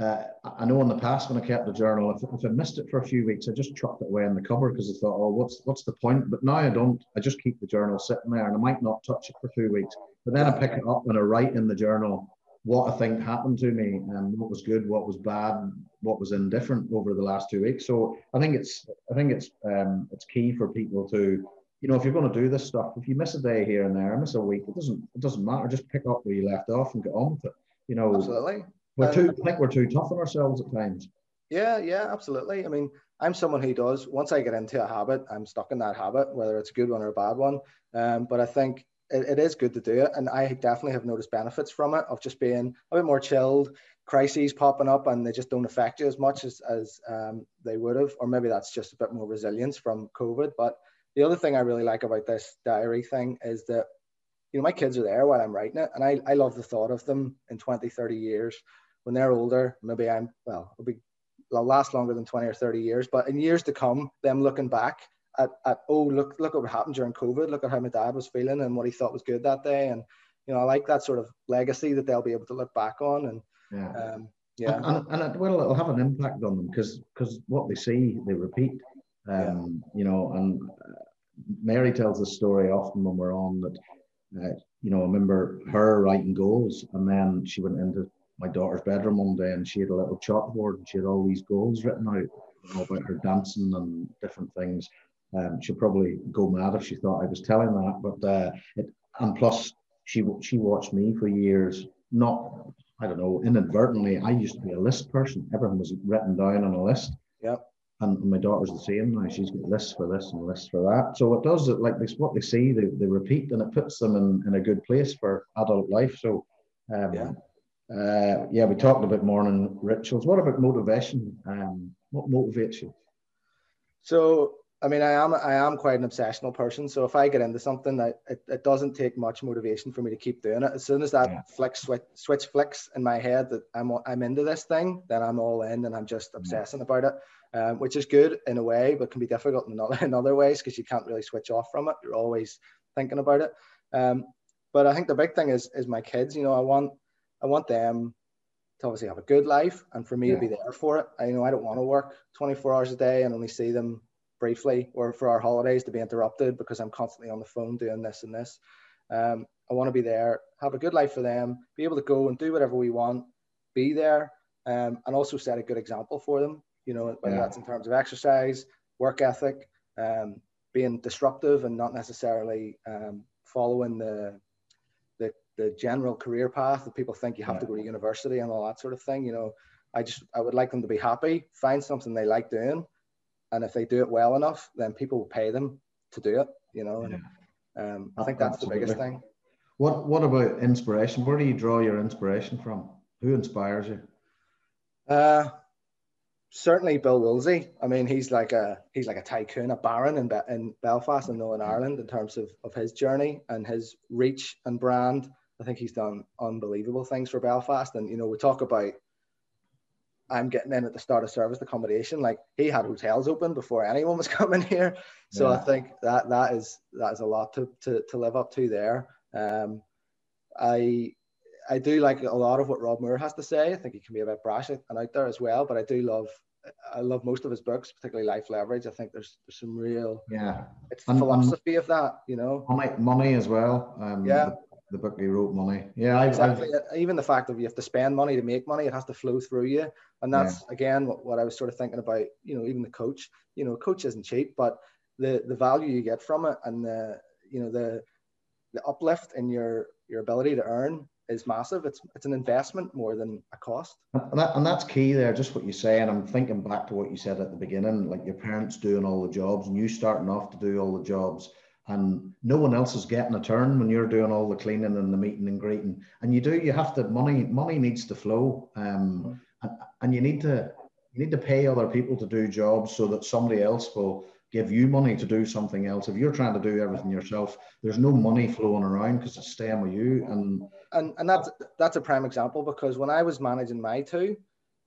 uh, I know in the past when I kept the journal, if, if I missed it for a few weeks, I just chucked it away in the cupboard because I thought, oh, what's what's the point? But now I don't. I just keep the journal sitting there, and I might not touch it for two weeks. But then I pick it up and I write in the journal what I think happened to me and what was good, what was bad, what was indifferent over the last two weeks. So I think it's I think it's um, it's key for people to you know, if you're going to do this stuff, if you miss a day here and there, miss a week, it doesn't it doesn't matter. Just pick up where you left off and get on with it. You know, absolutely. We're too, I think we're too tough on ourselves at times. Yeah, yeah, absolutely. I mean, I'm someone who does, once I get into a habit, I'm stuck in that habit, whether it's a good one or a bad one. Um, but I think it, it is good to do it. And I definitely have noticed benefits from it of just being a bit more chilled, crises popping up, and they just don't affect you as much as, as um, they would have. Or maybe that's just a bit more resilience from COVID. But the other thing I really like about this diary thing is that, you know, my kids are there while I'm writing it. And I, I love the thought of them in 20, 30 years when they're older, maybe I'm well, it'll be will last longer than 20 or 30 years, but in years to come, them looking back at, at oh look look what happened during COVID, look at how my dad was feeling and what he thought was good that day. And you know, I like that sort of legacy that they'll be able to look back on and yeah. Um, yeah. And, and, and it, well, it'll have an impact on them because because what they see, they repeat. Um, yeah. You know, and uh, Mary tells the story often when we're on that. Uh, you know, I remember her writing goals, and then she went into my daughter's bedroom one day and she had a little chalkboard and she had all these goals written out about her dancing and different things. Um, she'd probably go mad if she thought I was telling that, but uh, it, and plus she she watched me for years. Not I don't know inadvertently. I used to be a list person. Everything was written down on a list. Yep. And my daughter's the same now. She's got lists for this and lists for that. So it does it like this what they see, they, they repeat and it puts them in, in a good place for adult life. So um, yeah uh, yeah, we talked about morning rituals. What about motivation? Um, what motivates you? So, I mean, I am I am quite an obsessional person. So if I get into something, that it, it doesn't take much motivation for me to keep doing it. As soon as that yeah. flick switch, switch flicks in my head that I'm I'm into this thing, then I'm all in and I'm just obsessing yeah. about it. Um, which is good in a way, but can be difficult in other, in other ways because you can't really switch off from it. You're always thinking about it. Um, but I think the big thing is is my kids. You know, I want I want them to obviously have a good life and for me yeah. to be there for it. I you know I don't want to work 24 hours a day and only see them briefly or for our holidays to be interrupted because I'm constantly on the phone doing this and this. Um, I want to be there, have a good life for them, be able to go and do whatever we want, be there, um, and also set a good example for them. You know, whether yeah. that's in terms of exercise, work ethic, um, being disruptive and not necessarily um, following the the general career path that people think you have yeah. to go to university and all that sort of thing. You know, I just I would like them to be happy, find something they like doing, and if they do it well enough, then people will pay them to do it. You know, and, um, I think that's Absolutely. the biggest thing. What What about inspiration? Where do you draw your inspiration from? Who inspires you? Uh, certainly Bill Wolsey. I mean, he's like a he's like a tycoon, a baron in, Be- in Belfast and Northern Ireland in terms of, of his journey and his reach and brand. I think he's done unbelievable things for Belfast. And you know, we talk about I'm getting in at the start of service accommodation. Like he had hotels open before anyone was coming here. So yeah. I think that that is that is a lot to to, to live up to there. Um, I I do like a lot of what Rob Moore has to say. I think he can be a bit brash and out there as well, but I do love I love most of his books, particularly Life Leverage. I think there's there's some real yeah it's the and, philosophy and of that, you know. Money money as well. Um, yeah. The book you wrote money. Yeah, I've, exactly. I've, Even the fact that you have to spend money to make money, it has to flow through you, and that's yeah. again what, what I was sort of thinking about. You know, even the coach. You know, coach isn't cheap, but the the value you get from it and the you know the the uplift in your your ability to earn is massive. It's it's an investment more than a cost. And, that, and that's key there, just what you say. And I'm thinking back to what you said at the beginning, like your parents doing all the jobs and you starting off to do all the jobs. And no one else is getting a turn when you're doing all the cleaning and the meeting and greeting. And you do, you have to money, money needs to flow. Um, and, and you need to you need to pay other people to do jobs so that somebody else will give you money to do something else. If you're trying to do everything yourself, there's no money flowing around because it's staying with you. And and and that's that's a prime example because when I was managing my two,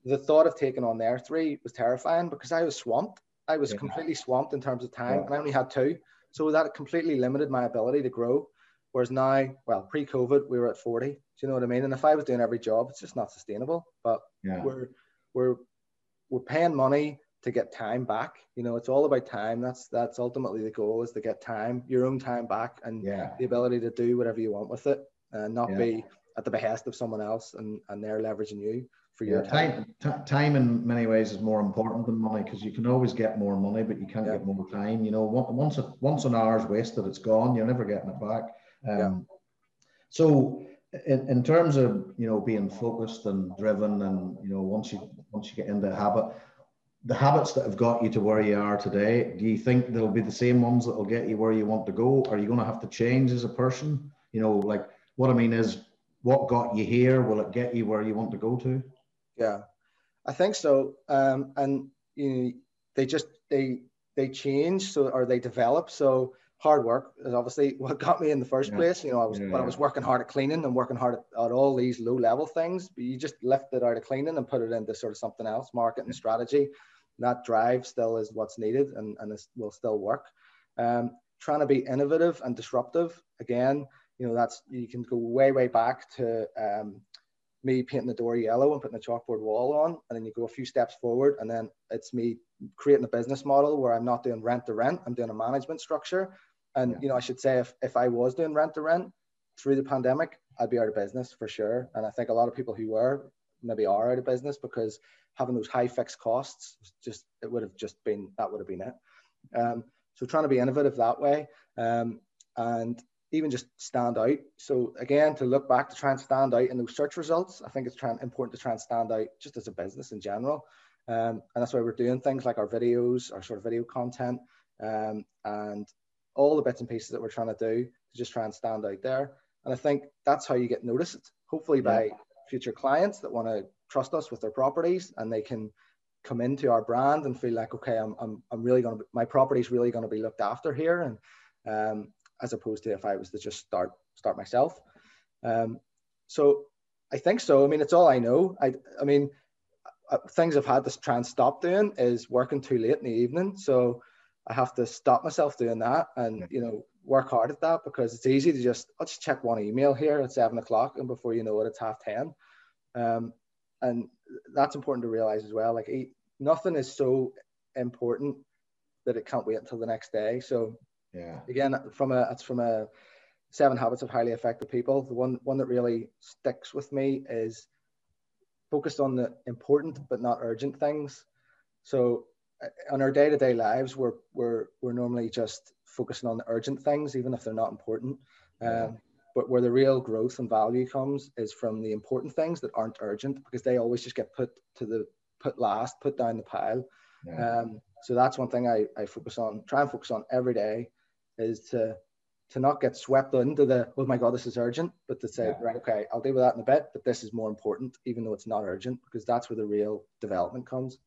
the thought of taking on their three was terrifying because I was swamped. I was yeah. completely swamped in terms of time, yeah. and I only had two, so that completely limited my ability to grow. Whereas now, well, pre-COVID, we were at 40. Do you know what I mean? And if I was doing every job, it's just not sustainable. But yeah. we're we're we're paying money to get time back. You know, it's all about time. That's that's ultimately the goal is to get time, your own time back, and yeah. the ability to do whatever you want with it, and not yeah. be at the behest of someone else and and they're leveraging you for your time. Time, time in many ways is more important than money because you can always get more money, but you can't yeah. get more time. You know, once once an hour's wasted, it's gone. You're never getting it back. Um, yeah. So. In, in terms of you know being focused and driven and you know once you once you get into a habit the habits that have got you to where you are today, do you think they'll be the same ones that will get you where you want to go? Are you going to have to change as a person? You know, like what I mean is, what got you here? Will it get you where you want to go to? Yeah, I think so. Um, and you know, they just they they change so or they develop. So hard work is obviously what got me in the first yeah. place. You know, I was yeah, when I was working hard at cleaning and working hard at, at, all these low level things, but you just lift it out of cleaning and put it into sort of something else, marketing strategy that drive still is what's needed and, and this will still work. Um, trying to be innovative and disruptive again, you know, that's you can go way, way back to um, me painting the door yellow and putting a chalkboard wall on, and then you go a few steps forward, and then it's me creating a business model where I'm not doing rent to rent, I'm doing a management structure. And yeah. you know, I should say if, if I was doing rent to rent through the pandemic, I'd be out of business for sure. And I think a lot of people who were maybe are out of business because having those high fixed costs just it would have just been that would have been it um, so trying to be innovative that way um, and even just stand out so again to look back to try and stand out in those search results i think it's trying, important to try and stand out just as a business in general um, and that's why we're doing things like our videos our sort of video content um, and all the bits and pieces that we're trying to do to just try and stand out there and i think that's how you get noticed hopefully yeah. by future clients that want to trust us with their properties and they can come into our brand and feel like, okay, I'm, I'm, I'm really going to, my property is really going to be looked after here. And um, as opposed to if I was to just start, start myself. Um, so I think so. I mean, it's all I know. I, I mean, uh, things I've had to try and stop doing is working too late in the evening. So I have to stop myself doing that and, you know, work hard at that because it's easy to just I'll just check one email here at seven o'clock and before you know it it's half ten. Um, and that's important to realize as well. Like nothing is so important that it can't wait until the next day. So yeah, again, from a it's from a seven habits of highly effective people. The one one that really sticks with me is focused on the important but not urgent things. So on our day-to-day lives we're we're we're normally just focusing on the urgent things even if they're not important um, but where the real growth and value comes is from the important things that aren't urgent because they always just get put to the put last put down the pile yeah. um, so that's one thing I, I focus on try and focus on every day is to to not get swept into the oh my god this is urgent but to say yeah. right okay i'll deal with that in a bit but this is more important even though it's not urgent because that's where the real development comes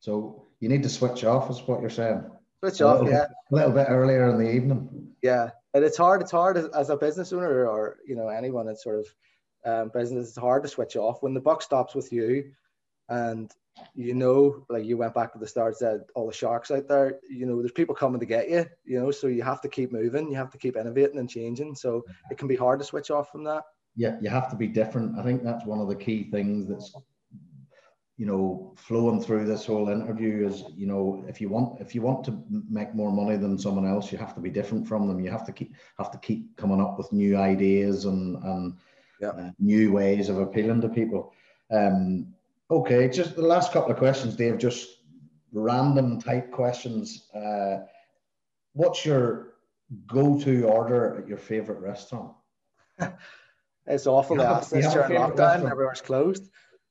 so you need to switch off, is what you're saying. Switch off, little, yeah. A little bit earlier in the evening. Yeah, and it's hard. It's hard as, a business owner or you know anyone that's sort of um, business. It's hard to switch off when the buck stops with you, and you know, like you went back to the start, said all the sharks out there. You know, there's people coming to get you. You know, so you have to keep moving. You have to keep innovating and changing. So it can be hard to switch off from that. Yeah, you have to be different. I think that's one of the key things that's you know, flowing through this whole interview is, you know, if you want if you want to make more money than someone else, you have to be different from them. You have to keep have to keep coming up with new ideas and and yeah. uh, new ways of appealing to people. Um, okay, just the last couple of questions, Dave. Just random type questions. Uh, what's your go-to order at your favorite restaurant? it's awful to ask this during lockdown. Everywhere's closed.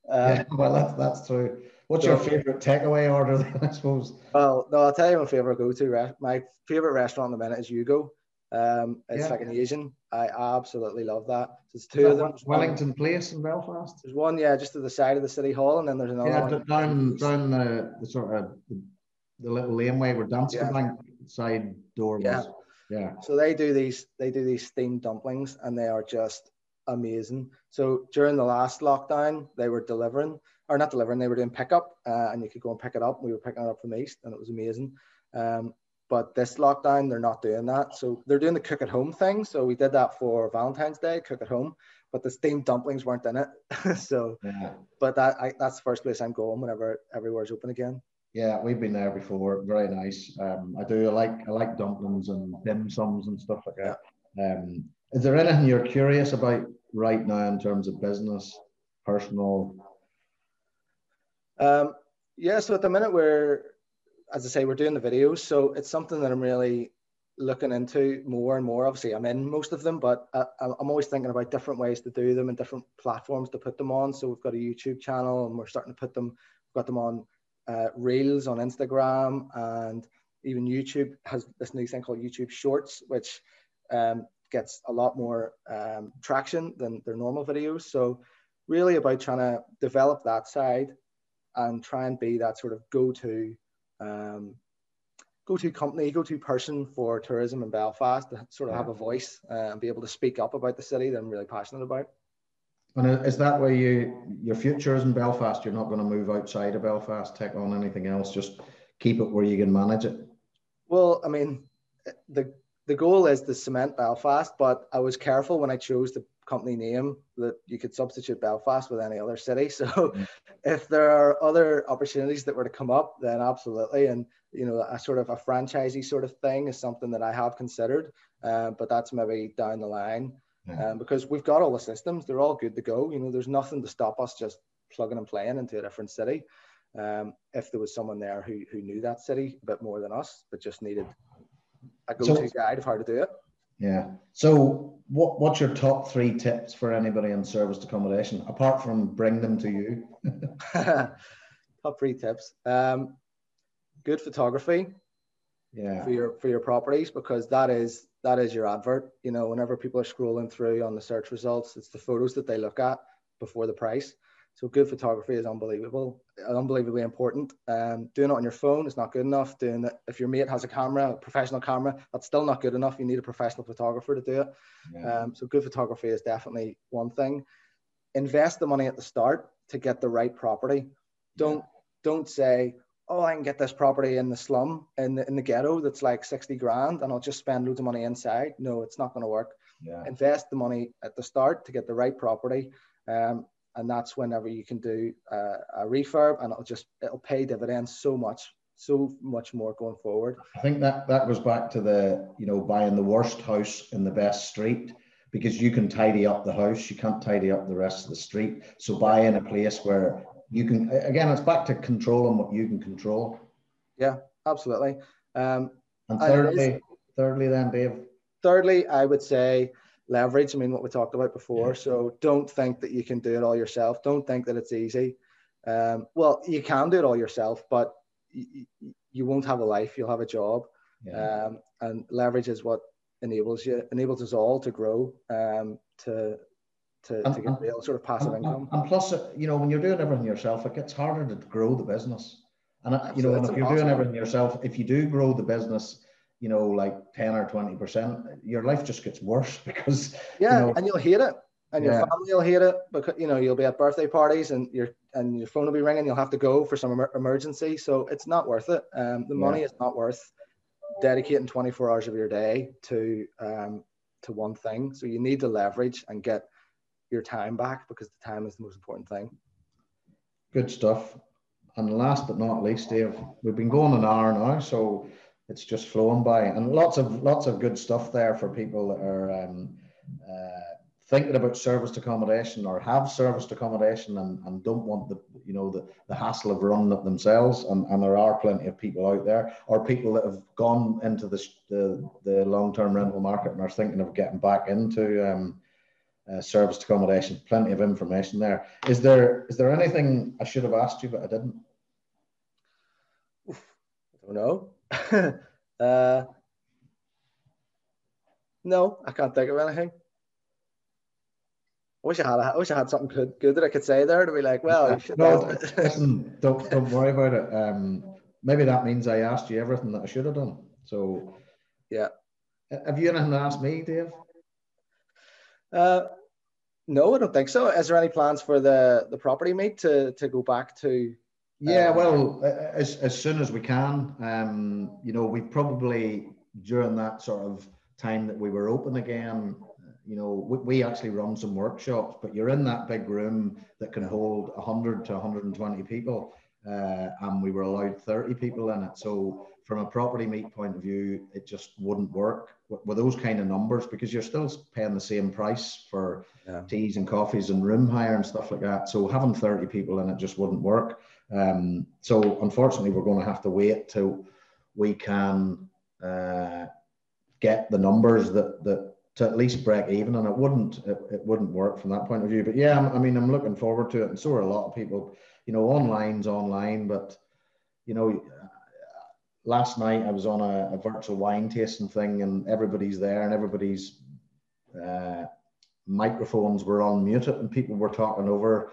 Um, yeah, well, that's, that's true. What's so, your favorite takeaway order then, I suppose? Well, no, I'll tell you my favorite go-to. Re- my favorite restaurant in the minute is Yugo. Um, it's yeah. like an Asian. I absolutely love that. There's two of them. Wellington Place in Belfast. There's one, yeah, just to the side of the city hall, and then there's another. Yeah, one. down down the, the sort of the, the little laneway where Danske yeah. Bank side door was. Yeah. Yeah. So they do these they do these steamed dumplings, and they are just amazing. So during the last lockdown, they were delivering, or not delivering, they were doing pickup, uh, and you could go and pick it up. We were picking it up from East, and it was amazing. Um, but this lockdown, they're not doing that. So they're doing the cook at home thing. So we did that for Valentine's Day, cook at home, but the steamed dumplings weren't in it. so, yeah. but that I, that's the first place I'm going whenever everywhere's open again. Yeah, we've been there before. Very nice. Um, I do. I like I like dumplings and dim sums and stuff like that. Um, is there anything you're curious about right now in terms of business, personal? Um, yeah, so at the minute we're, as I say, we're doing the videos. So it's something that I'm really looking into more and more. Obviously, I'm in most of them, but I, am always thinking about different ways to do them and different platforms to put them on. So we've got a YouTube channel and we're starting to put them, got them on uh, Reels on Instagram and even YouTube has this new thing called YouTube Shorts, which um, gets a lot more um, traction than their normal videos. So really about trying to develop that side and try and be that sort of go-to um, go-to company, go-to person for tourism in Belfast to sort of have a voice uh, and be able to speak up about the city that I'm really passionate about. And is that where you your future is in Belfast? You're not going to move outside of Belfast, take on anything else, just keep it where you can manage it. Well, I mean, the the goal is to cement Belfast, but I was careful when I chose the company name that you could substitute Belfast with any other city. So mm-hmm. if there are other opportunities that were to come up, then absolutely. And you know, a sort of a franchisee sort of thing is something that I have considered, uh, but that's maybe down the line. Um, because we've got all the systems, they're all good to go. You know, there's nothing to stop us just plugging and playing into a different city. Um, if there was someone there who, who knew that city a bit more than us, but just needed a go-to so, guide of how to do it. Yeah. So, what what's your top three tips for anybody in serviced accommodation apart from bring them to you? top three tips. Um, good photography. Yeah. For your for your properties because that is that is your advert. You know, whenever people are scrolling through on the search results, it's the photos that they look at before the price. So good photography is unbelievable, unbelievably important. Um, doing it on your phone is not good enough. Doing it if your mate has a camera, a professional camera, that's still not good enough. You need a professional photographer to do it. Yeah. Um, so good photography is definitely one thing. Invest the money at the start to get the right property. Don't yeah. don't say, oh, I can get this property in the slum in the in the ghetto that's like sixty grand, and I'll just spend loads of money inside. No, it's not going to work. Yeah. Invest the money at the start to get the right property. Um, and that's whenever you can do uh, a refurb and it'll just it'll pay dividends so much so much more going forward. I think that that goes back to the you know buying the worst house in the best street because you can tidy up the house you can't tidy up the rest of the street. So buy in a place where you can again it's back to controlling what you can control. Yeah absolutely. Um, and thirdly and thirdly then dave. Thirdly i would say leverage. I mean, what we talked about before. Yeah. So don't think that you can do it all yourself. Don't think that it's easy. Um, well, you can do it all yourself, but you, you won't have a life. You'll have a job. Yeah. Um, and leverage is what enables you, enables us all to grow, um, to to, and, to get real sort of passive and, income. And plus, you know, when you're doing everything yourself, it gets harder to grow the business. And you know, if you're doing everything yourself, if you do grow the business, you know, like 10 or 20%, your life just gets worse because. Yeah, you know, and you'll hate it. And your yeah. family will hate it because, you know, you'll be at birthday parties and your and your phone will be ringing. You'll have to go for some emergency. So it's not worth it. Um, the money yeah. is not worth dedicating 24 hours of your day to um, to one thing. So you need to leverage and get your time back because the time is the most important thing. Good stuff. And last but not least, Dave, we've been going an hour now, so it's just flowing by, and lots of lots of good stuff there for people that are um, uh, thinking about serviced accommodation or have serviced accommodation and, and don't want the you know the, the hassle of running it themselves. And, and there are plenty of people out there or people that have gone into the, the, the long-term rental market and are thinking of getting back into um, uh, serviced accommodation. Plenty of information there. Is there is there anything i should have asked you but i didn't? I don't know uh, no i can't think of anything I wish I had. I wish I had something good, good that I could say there to be like, well, no, listen, don't don't worry about it. Um, maybe that means I asked you everything that I should have done. So, yeah. Have you anything to ask me, Dave? Uh, no, I don't think so. Is there any plans for the the property meet to to go back to? Yeah, uh, well, as as soon as we can. Um, you know, we probably during that sort of time that we were open again, you know, we, we, actually run some workshops, but you're in that big room that can hold 100 to 120 people, uh, and we were allowed 30 people in it. So, from a property meet point of view, it just wouldn't work with, with those kind of numbers because you're still paying the same price for yeah. teas and coffees and room hire and stuff like that. So, having 30 people in it just wouldn't work. Um, so, unfortunately, we're going to have to wait till we can uh, get the numbers that that to at least break even, and it wouldn't it, it wouldn't work from that point of view. But yeah, I mean, I'm looking forward to it, and so are a lot of people. You know, online's online, but you know, last night I was on a, a virtual wine tasting thing, and everybody's there, and everybody's uh, microphones were unmuted, and people were talking over.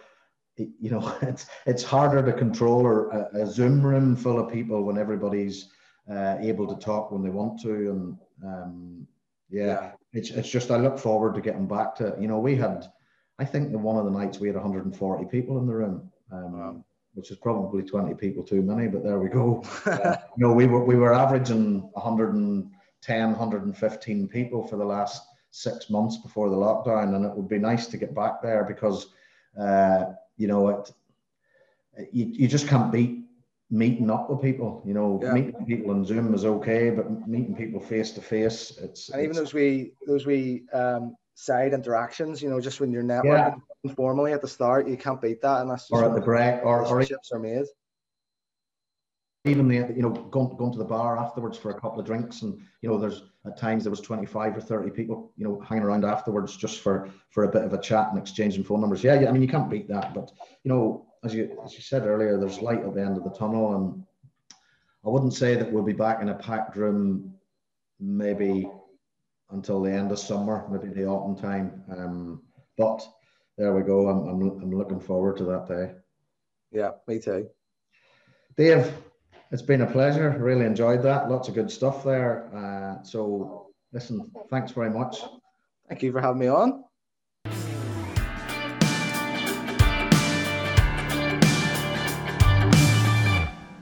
You know, it's it's harder to control a, a Zoom room full of people when everybody's uh, able to talk when they want to, and um, yeah, yeah, it's it's just I look forward to getting back to you know we had I think the one of the nights we had 140 people in the room, um, wow. which is probably 20 people too many, but there we go. uh, you know we were we were averaging 110 115 people for the last six months before the lockdown, and it would be nice to get back there because uh, you know it you, you just can't beat meeting up with people. You know, yeah. meeting people on Zoom is okay, but meeting people face to face, it's and even those we those we um, side interactions. You know, just when you're networking yeah. informally at the start, you can't beat that, and that's or at the break, or relationships are made. Even the you know going going to the bar afterwards for a couple of drinks, and you know there's at times there was 25 or 30 people you know hanging around afterwards just for for a bit of a chat and exchanging phone numbers. Yeah, yeah. I mean you can't beat that, but you know as you as you said earlier, there's light at the end of the tunnel, and I wouldn't say that we'll be back in a packed room maybe until the end of summer, maybe the autumn time. Um, but there we go. I'm, I'm, I'm looking forward to that day. Yeah, me too. Dave, it's been a pleasure. Really enjoyed that. Lots of good stuff there. Uh, so, listen, thanks very much. Thank you for having me on.